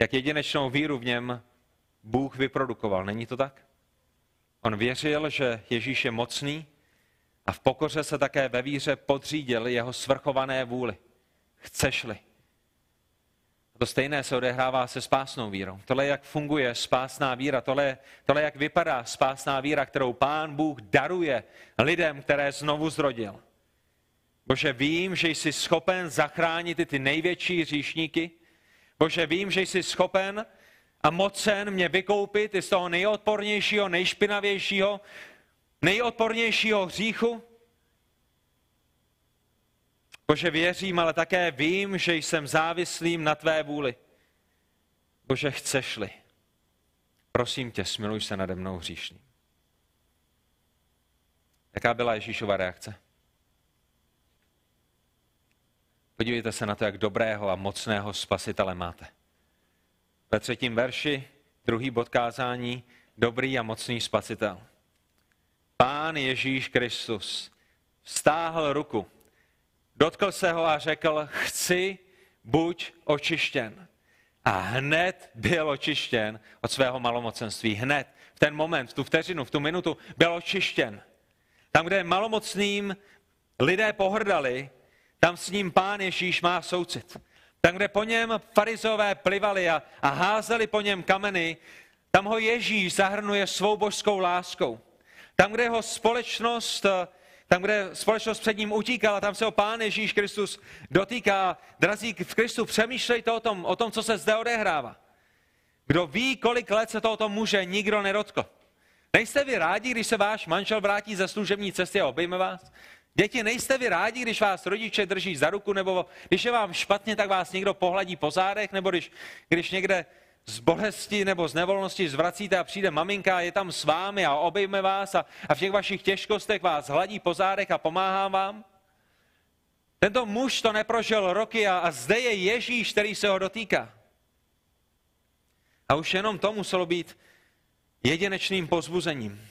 Jak jedinečnou víru v něm Bůh vyprodukoval, není to tak? On věřil, že Ježíš je mocný a v pokoře se také ve víře podřídil jeho svrchované vůli. Chceš-li, a to stejné se odehrává se spásnou vírou. Tohle, jak funguje spásná víra, tohle, tohle, jak vypadá spásná víra, kterou Pán Bůh daruje lidem, které znovu zrodil. Bože, vím, že jsi schopen zachránit i ty největší říšníky. Bože, vím, že jsi schopen a mocen mě vykoupit i z toho nejodpornějšího, nejšpinavějšího, nejodpornějšího hříchu. Bože, věřím, ale také vím, že jsem závislým na tvé vůli. Bože, chceš-li, prosím tě, smiluj se nade mnou hříšným. Jaká byla Ježíšova reakce? Podívejte se na to, jak dobrého a mocného spasitele máte. Ve třetím verši, druhý bod kázání, dobrý a mocný spasitel. Pán Ježíš Kristus stáhl ruku Dotkl se ho a řekl, chci, buď očištěn. A hned byl očištěn od svého malomocenství. Hned, v ten moment, v tu vteřinu, v tu minutu, byl očištěn. Tam, kde malomocným lidé pohrdali, tam s ním pán Ježíš má soucit. Tam, kde po něm farizové plivali a, a házeli po něm kameny, tam ho Ježíš zahrnuje svou božskou láskou. Tam, kde jeho společnost tam, kde společnost před ním utíkala, tam se o Pán Ježíš Kristus dotýká. Drazí v Kristu, přemýšlejte o tom, o tom, co se zde odehrává. Kdo ví, kolik let se to o tom muže nikdo nedotkl. Nejste vy rádi, když se váš manžel vrátí ze služební cesty a obejme vás? Děti, nejste vy rádi, když vás rodiče drží za ruku, nebo když je vám špatně, tak vás někdo pohladí po zádech, nebo když, když někde z bolesti nebo z nevolnosti zvracíte a přijde maminka a je tam s vámi a obejme vás a, a v těch vašich těžkostech vás hladí po zádech a pomáhá vám? Tento muž to neprožil roky a, a zde je Ježíš, který se ho dotýká. A už jenom to muselo být jedinečným pozbuzením.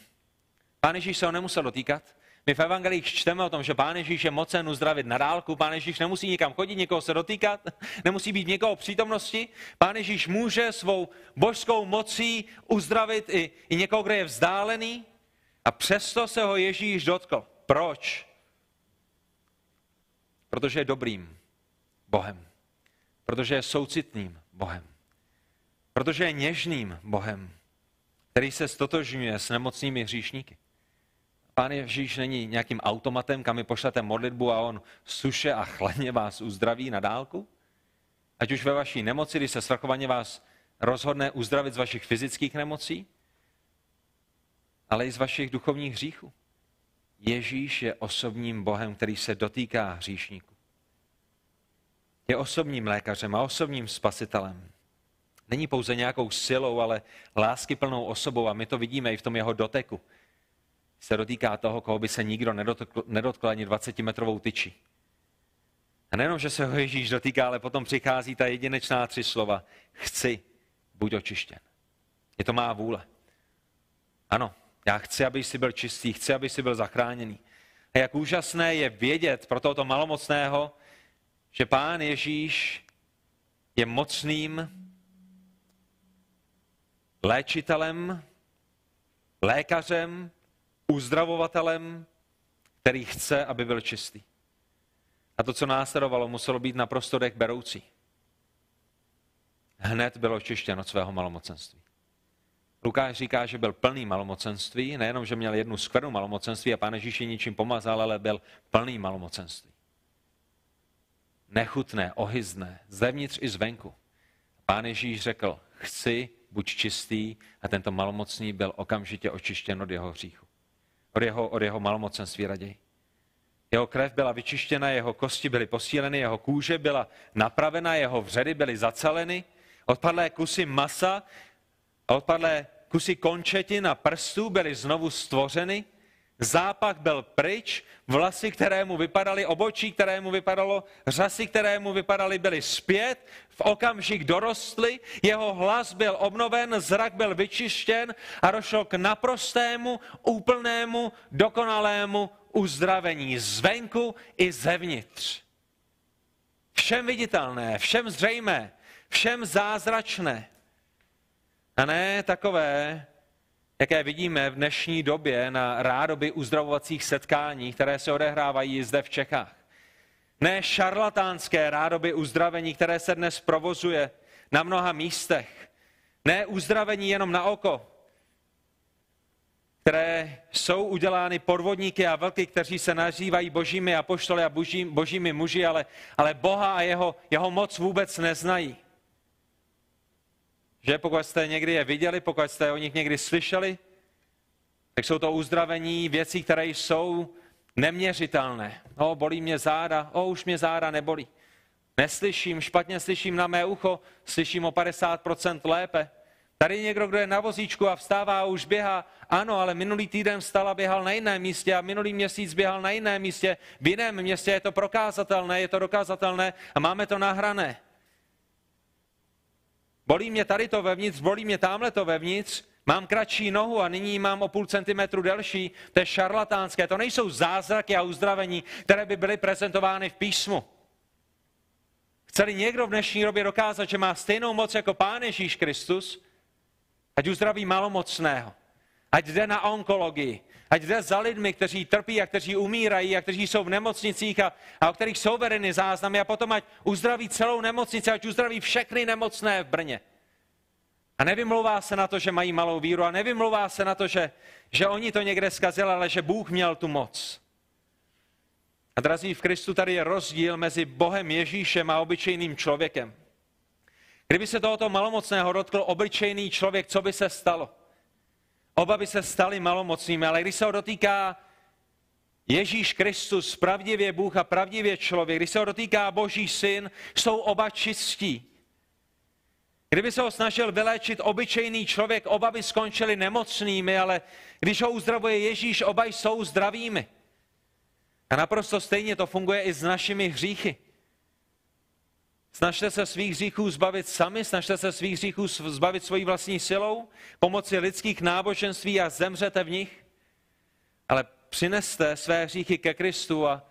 Pán Ježíš se ho nemusel dotýkat. My v evangelích čteme o tom, že Pán Ježíš je mocen uzdravit na dálku, Pán Ježíš nemusí nikam chodit, někoho se dotýkat, nemusí být někoho přítomnosti. Pán Ježíš může svou božskou mocí uzdravit i, i někoho, kdo je vzdálený. A přesto se ho Ježíš dotkl. Proč? Protože je dobrým Bohem. Protože je soucitným Bohem. Protože je něžným Bohem, který se stotožňuje s nemocnými hříšníky. Pán Ježíš není nějakým automatem, kam mi pošlete modlitbu a on suše a chladně vás uzdraví na dálku? Ať už ve vaší nemoci, když se svrchovaně vás rozhodne uzdravit z vašich fyzických nemocí, ale i z vašich duchovních hříchů. Ježíš je osobním Bohem, který se dotýká hříšníků. Je osobním lékařem a osobním spasitelem. Není pouze nějakou silou, ale láskyplnou osobou a my to vidíme i v tom jeho doteku se dotýká toho, koho by se nikdo nedotkl, nedotkl ani 20-metrovou tyči. A nejenom, že se ho Ježíš dotýká, ale potom přichází ta jedinečná tři slova. Chci, buď očištěn. Je to má vůle. Ano, já chci, aby jsi byl čistý, chci, aby jsi byl zachráněný. A jak úžasné je vědět pro tohoto malomocného, že pán Ježíš je mocným léčitelem, lékařem, uzdravovatelem, který chce, aby byl čistý. A to, co následovalo, muselo být naprosto dech beroucí. Hned bylo očištěn od svého malomocenství. Lukáš říká, že byl plný malomocenství, nejenom, že měl jednu skvrnu malomocenství a pán Ježíš ničím pomazal, ale byl plný malomocenství. Nechutné, ohyzné, zevnitř i zvenku. Pán Ježíš řekl, chci, buď čistý a tento malomocný byl okamžitě očištěn od jeho hříchu od jeho, od jeho malomocenství raději. Jeho krev byla vyčištěna, jeho kosti byly posíleny, jeho kůže byla napravena, jeho vředy byly zaceleny, odpadlé kusy masa a odpadlé kusy končetin a prstů byly znovu stvořeny, zápach byl pryč, vlasy, které mu vypadaly, obočí, které mu vypadalo, řasy, které mu vypadaly, byly zpět, v okamžik dorostly, jeho hlas byl obnoven, zrak byl vyčištěn a došlo k naprostému, úplnému, dokonalému uzdravení zvenku i zevnitř. Všem viditelné, všem zřejmé, všem zázračné. A ne takové, jaké vidíme v dnešní době na rádoby uzdravovacích setkání, které se odehrávají zde v Čechách. Ne šarlatánské rádoby uzdravení, které se dnes provozuje na mnoha místech. Ne uzdravení jenom na oko, které jsou udělány podvodníky a velky, kteří se nazývají božími apoštoly a boží, božími muži, ale, ale Boha a jeho, jeho moc vůbec neznají. Že pokud jste někdy je viděli, pokud jste o nich někdy slyšeli, tak jsou to uzdravení věcí, které jsou neměřitelné. O, bolí mě záda, o, už mě záda nebolí. Neslyším, špatně slyším na mé ucho, slyším o 50% lépe. Tady někdo, kdo je na vozíčku a vstává a už běhá. Ano, ale minulý týden vstal a běhal na jiném místě a minulý měsíc běhal na jiném místě. V jiném městě je to prokázatelné, je to dokázatelné a máme to nahrané. Bolí mě tady to vevnitř, bolí mě tamhle to vevnitř, mám kratší nohu a nyní mám o půl centimetru delší. To je šarlatánské, to nejsou zázraky a uzdravení, které by byly prezentovány v písmu. Chceli někdo v dnešní době dokázat, že má stejnou moc jako Pán Ježíš Kristus, ať uzdraví malomocného, ať jde na onkologii, ať jde za lidmi, kteří trpí a kteří umírají a kteří jsou v nemocnicích a, a o kterých jsou vedeny záznamy a potom ať uzdraví celou nemocnici, ať uzdraví všechny nemocné v Brně. A nevymlouvá se na to, že mají malou víru a nevymlouvá se na to, že, že oni to někde zkazili, ale že Bůh měl tu moc. A drazí v Kristu tady je rozdíl mezi Bohem Ježíšem a obyčejným člověkem. Kdyby se tohoto malomocného dotkl obyčejný člověk, co by se stalo? Oba by se stali malomocnými, ale když se ho dotýká Ježíš Kristus, pravdivě Bůh a pravdivě člověk, když se ho dotýká Boží syn, jsou oba čistí. Kdyby se ho snažil vyléčit obyčejný člověk, oba by skončili nemocnými, ale když ho uzdravuje Ježíš, oba jsou zdravými. A naprosto stejně to funguje i s našimi hříchy. Snažte se svých hříchů zbavit sami, snažte se svých hříchů zbavit svojí vlastní silou, pomocí lidských náboženství a zemřete v nich. Ale přineste své hříchy ke Kristu a,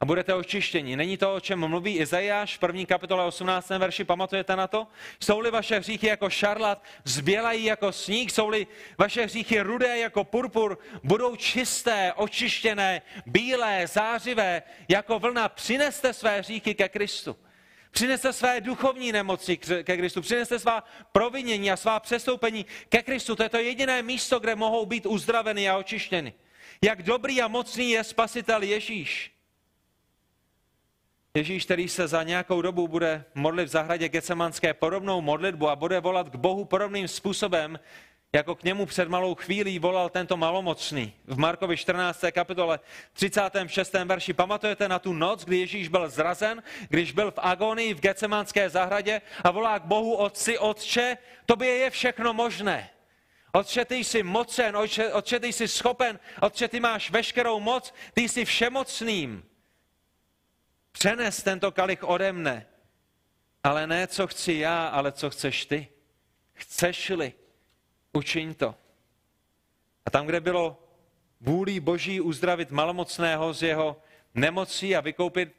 a budete očištěni. Není to, o čem mluví Izajáš v první kapitole 18. verši, pamatujete na to? Jsou-li vaše hříchy jako šarlat, zbělají jako sníh, jsou-li vaše hříchy rudé jako purpur, budou čisté, očištěné, bílé, zářivé, jako vlna, přineste své hříchy ke Kristu. Přineste své duchovní nemoci ke Kristu, přineste svá provinění a svá přestoupení ke Kristu. To je to jediné místo, kde mohou být uzdraveny a očištěny. Jak dobrý a mocný je spasitel Ježíš. Ježíš, který se za nějakou dobu bude modlit v zahradě Gecemanské podobnou modlitbu a bude volat k Bohu podobným způsobem, jako k němu před malou chvílí volal tento malomocný. V Markovi 14. kapitole 36. verši pamatujete na tu noc, kdy Ježíš byl zrazen, když byl v agonii v Gecemánské zahradě a volá k Bohu Otci, Otče, tobě je všechno možné. Otče, ty jsi mocen, otče, otče, ty jsi schopen, otče, ty máš veškerou moc, ty jsi všemocným. Přenes tento kalich ode mne, ale ne, co chci já, ale co chceš ty. Chceš-li, učiň to. A tam, kde bylo vůlí Boží uzdravit malomocného z jeho nemocí a vykoupit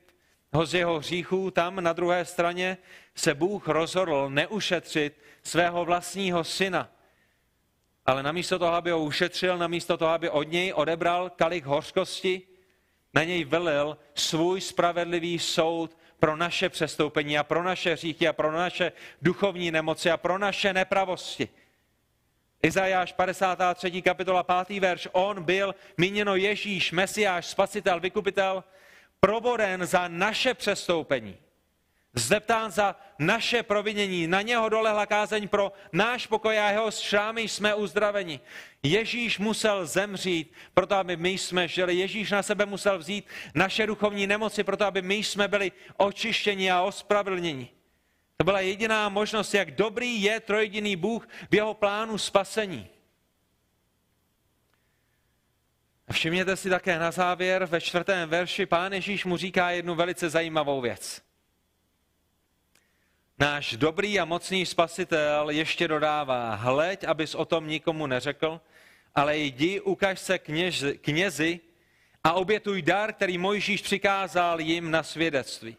ho z jeho hříchů, tam na druhé straně se Bůh rozhodl neušetřit svého vlastního syna, ale namísto toho, aby ho ušetřil, namísto toho, aby od něj odebral kalich hořkosti, na něj velil svůj spravedlivý soud pro naše přestoupení a pro naše hříchy a pro naše duchovní nemoci a pro naše nepravosti. Izajáš 53. kapitola 5. verš. On byl míněno Ježíš, Mesiáš, Spasitel, Vykupitel, proboden za naše přestoupení Zdeptán za naše provinění, na něho dolehla kázeň pro náš pokoj a jeho šrámy jsme uzdraveni. Ježíš musel zemřít, proto aby my jsme žili. Ježíš na sebe musel vzít naše duchovní nemoci, proto aby my jsme byli očištěni a ospravedlněni. To byla jediná možnost, jak dobrý je trojediný Bůh v jeho plánu spasení. Všimněte si také na závěr, ve čtvrtém verši, pán Ježíš mu říká jednu velice zajímavou věc. Náš dobrý a mocný spasitel ještě dodává, hleď, abys o tom nikomu neřekl, ale jdi, ukaž se kněž, knězi a obětuj dar, který Mojžíš přikázal jim na svědectví.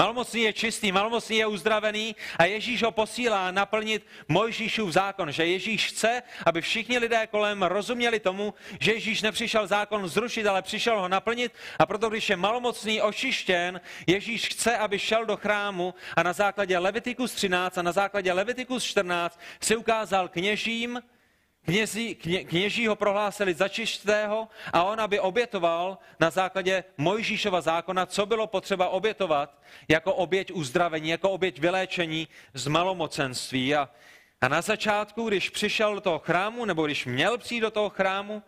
Malomocný je čistý, malomocný je uzdravený a Ježíš ho posílá naplnit Mojžíšův zákon, že Ježíš chce, aby všichni lidé kolem rozuměli tomu, že Ježíš nepřišel zákon zrušit, ale přišel ho naplnit. A proto, když je malomocný očištěn, Ježíš chce, aby šel do chrámu a na základě Levitikus 13 a na základě Levitikus 14 si ukázal kněžím, Knězi, kně, kněží ho prohlásili za čistého a on, aby obětoval na základě Mojžíšova zákona, co bylo potřeba obětovat jako oběť uzdravení, jako oběť vyléčení z malomocenství. A, a na začátku, když přišel do toho chrámu, nebo když měl přijít do toho chrámu,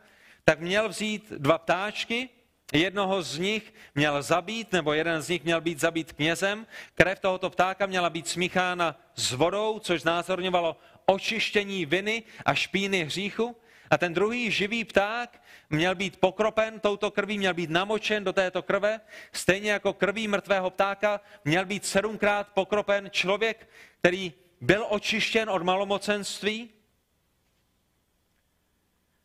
tak měl vzít dva ptáčky, Jednoho z nich měl zabít, nebo jeden z nich měl být zabít knězem. Krev tohoto ptáka měla být smíchána s vodou, což znázorňovalo očištění viny a špíny hříchu. A ten druhý živý pták měl být pokropen touto krví, měl být namočen do této krve. Stejně jako krví mrtvého ptáka měl být sedmkrát pokropen člověk, který byl očištěn od malomocenství.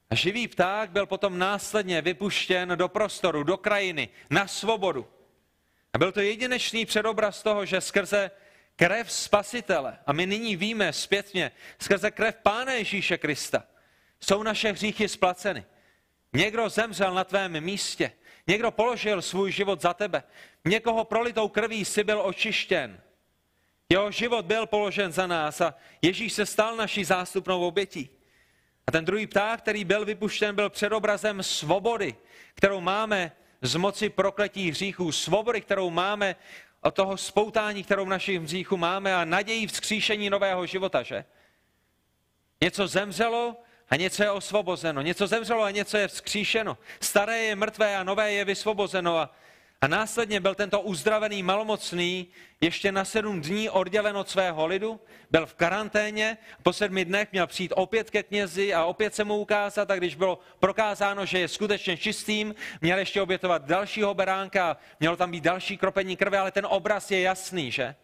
A živý pták byl potom následně vypuštěn do prostoru, do krajiny, na svobodu. A byl to jedinečný předobraz toho, že skrze krev spasitele, a my nyní víme zpětně, skrze krev Pána Ježíše Krista, jsou naše hříchy splaceny. Někdo zemřel na tvém místě, někdo položil svůj život za tebe, někoho prolitou krví si byl očištěn. Jeho život byl položen za nás a Ježíš se stal naší zástupnou obětí. A ten druhý pták, který byl vypuštěn, byl předobrazem svobody, kterou máme z moci prokletí hříchů, svobody, kterou máme od toho spoutání, kterou v našich hříchu máme a naději vzkříšení nového života, že? Něco zemřelo a něco je osvobozeno, něco zemřelo a něco je vzkříšeno. Staré je mrtvé a nové je vysvobozeno. A, a následně byl tento uzdravený malomocný ještě na sedm dní oddělen od svého lidu, byl v karanténě, po sedmi dnech měl přijít opět ke knězi a opět se mu ukázat a když bylo prokázáno, že je skutečně čistým, měl ještě obětovat dalšího beránka, mělo tam být další kropení krve, ale ten obraz je jasný, že?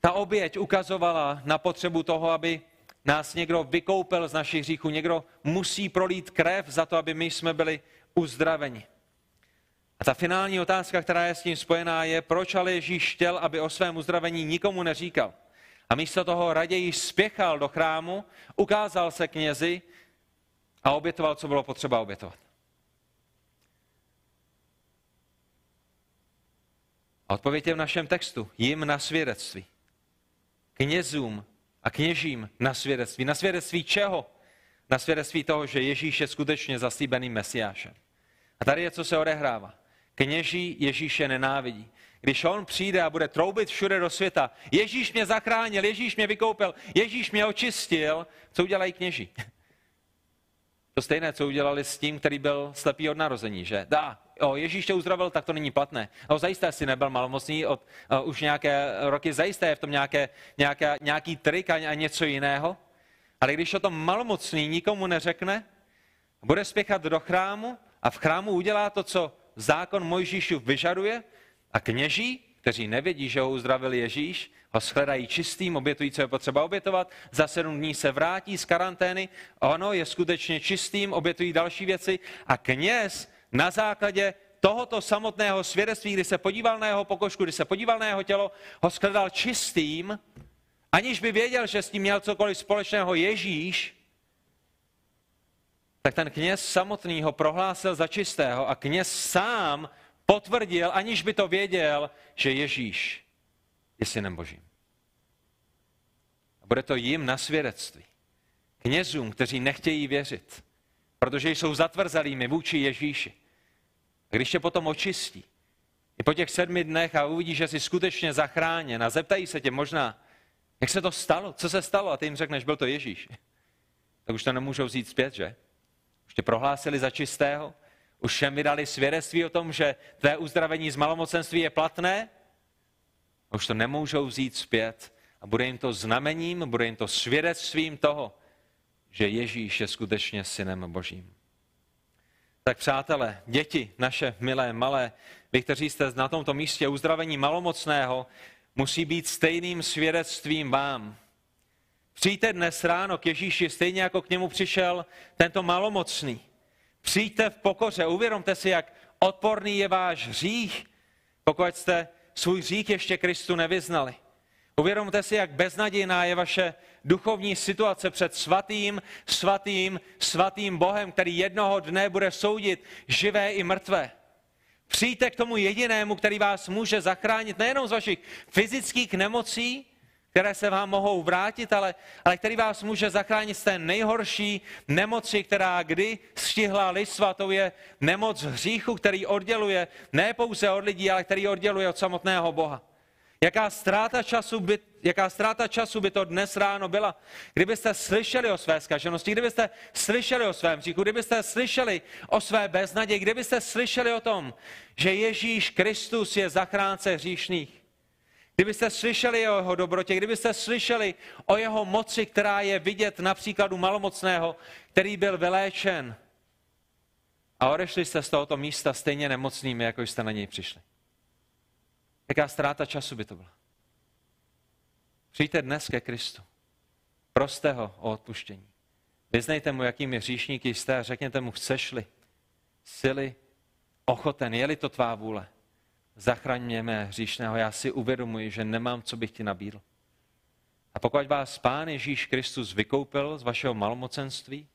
Ta oběť ukazovala na potřebu toho, aby nás někdo vykoupil z našich hříchů, někdo musí prolít krev za to, aby my jsme byli uzdraveni. A ta finální otázka, která je s tím spojená, je, proč ale Ježíš chtěl, aby o svém uzdravení nikomu neříkal. A místo toho raději spěchal do chrámu, ukázal se knězi a obětoval, co bylo potřeba obětovat. A odpověď je v našem textu. Jim na svědectví. Knězům a kněžím na svědectví. Na svědectví čeho? Na svědectví toho, že Ježíš je skutečně zaslíbeným mesiášem. A tady je, co se odehrává. Kněží Ježíše nenávidí. Když on přijde a bude troubit všude do světa, Ježíš mě zachránil, Ježíš mě vykoupil, Ježíš mě očistil, co udělají kněží? To stejné, co udělali s tím, který byl slepý od narození, že? Dá, o, Ježíš tě uzdravil, tak to není platné. O, zajisté si nebyl malomocný od o, už nějaké roky, zajisté je v tom nějaké, nějaké, nějaký trik a, a něco jiného. Ale když o tom malomocný nikomu neřekne, bude spěchat do chrámu a v chrámu udělá to, co zákon Mojžíšův vyžaduje a kněží, kteří nevědí, že ho uzdravil Ježíš, ho shledají čistým, obětují, co je potřeba obětovat, za sedm dní se vrátí z karantény, ono je skutečně čistým, obětují další věci a kněz na základě tohoto samotného svědectví, kdy se podíval na jeho pokožku, kdy se podíval na jeho tělo, ho shledal čistým, aniž by věděl, že s tím měl cokoliv společného Ježíš, tak ten kněz samotný ho prohlásil za čistého a kněz sám potvrdil, aniž by to věděl, že Ježíš je synem Božím. A bude to jim na svědectví. Knězům, kteří nechtějí věřit, protože jsou zatvrzelými vůči Ježíši. A když tě potom očistí, i po těch sedmi dnech a uvidí, že jsi skutečně zachráněn a zeptají se tě možná, jak se to stalo, co se stalo a ty jim řekneš, byl to Ježíš. Tak už to nemůžou vzít zpět, že? Tě prohlásili za čistého, už všem vydali svědectví o tom, že tvé uzdravení z malomocenství je platné, a už to nemůžou vzít zpět a bude jim to znamením, bude jim to svědectvím toho, že Ježíš je skutečně synem Božím. Tak přátelé, děti naše milé, malé, vy, kteří jste na tomto místě uzdravení malomocného, musí být stejným svědectvím vám. Přijďte dnes ráno k Ježíši, stejně jako k němu přišel tento malomocný. Přijďte v pokoře, uvědomte si, jak odporný je váš hřích, pokud jste svůj hřích ještě Kristu nevyznali. Uvědomte si, jak beznadějná je vaše duchovní situace před svatým, svatým, svatým Bohem, který jednoho dne bude soudit živé i mrtvé. Přijďte k tomu jedinému, který vás může zachránit nejenom z vašich fyzických nemocí, které se vám mohou vrátit, ale, ale který vás může zachránit z té nejhorší nemoci, která kdy stihla listva, to je nemoc hříchu, který odděluje ne pouze od lidí, ale který odděluje od samotného Boha. Jaká ztráta, času by, jaká ztráta času by to dnes ráno byla, kdybyste slyšeli o své zkaženosti, kdybyste slyšeli o svém hříchu, kdybyste slyšeli o své beznaději, kdybyste slyšeli o tom, že Ježíš Kristus je zachránce hříšných. Kdybyste slyšeli o jeho dobrotě, kdybyste slyšeli o jeho moci, která je vidět na příkladu malomocného, který byl vyléčen a odešli jste z tohoto místa stejně nemocnými, jako jste na něj přišli. Jaká ztráta času by to byla? Přijďte dnes ke Kristu. Proste ho o odpuštění. Vyznejte mu, jakými hříšníky jste a řekněte mu, chceš-li sily, ochoten, je-li to tvá vůle, zachraň mé hříšného, já si uvědomuji, že nemám, co bych ti nabídl. A pokud vás Pán Ježíš Kristus vykoupil z vašeho malomocenství,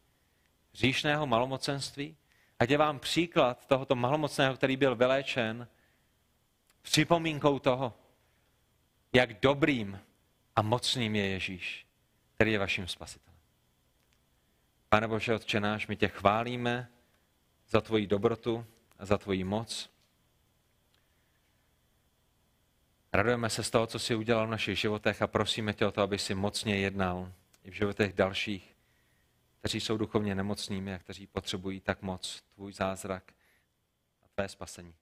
hříšného malomocenství, ať je vám příklad tohoto malomocného, který byl vyléčen, připomínkou toho, jak dobrým a mocným je Ježíš, který je vaším spasitelem. Pane Bože, Otče náš, my tě chválíme za tvoji dobrotu a za tvoji moc. Radujeme se z toho, co jsi udělal v našich životech a prosíme tě o to, aby si mocně jednal i v životech dalších kteří jsou duchovně nemocnými a kteří potřebují tak moc tvůj zázrak a tvé spasení.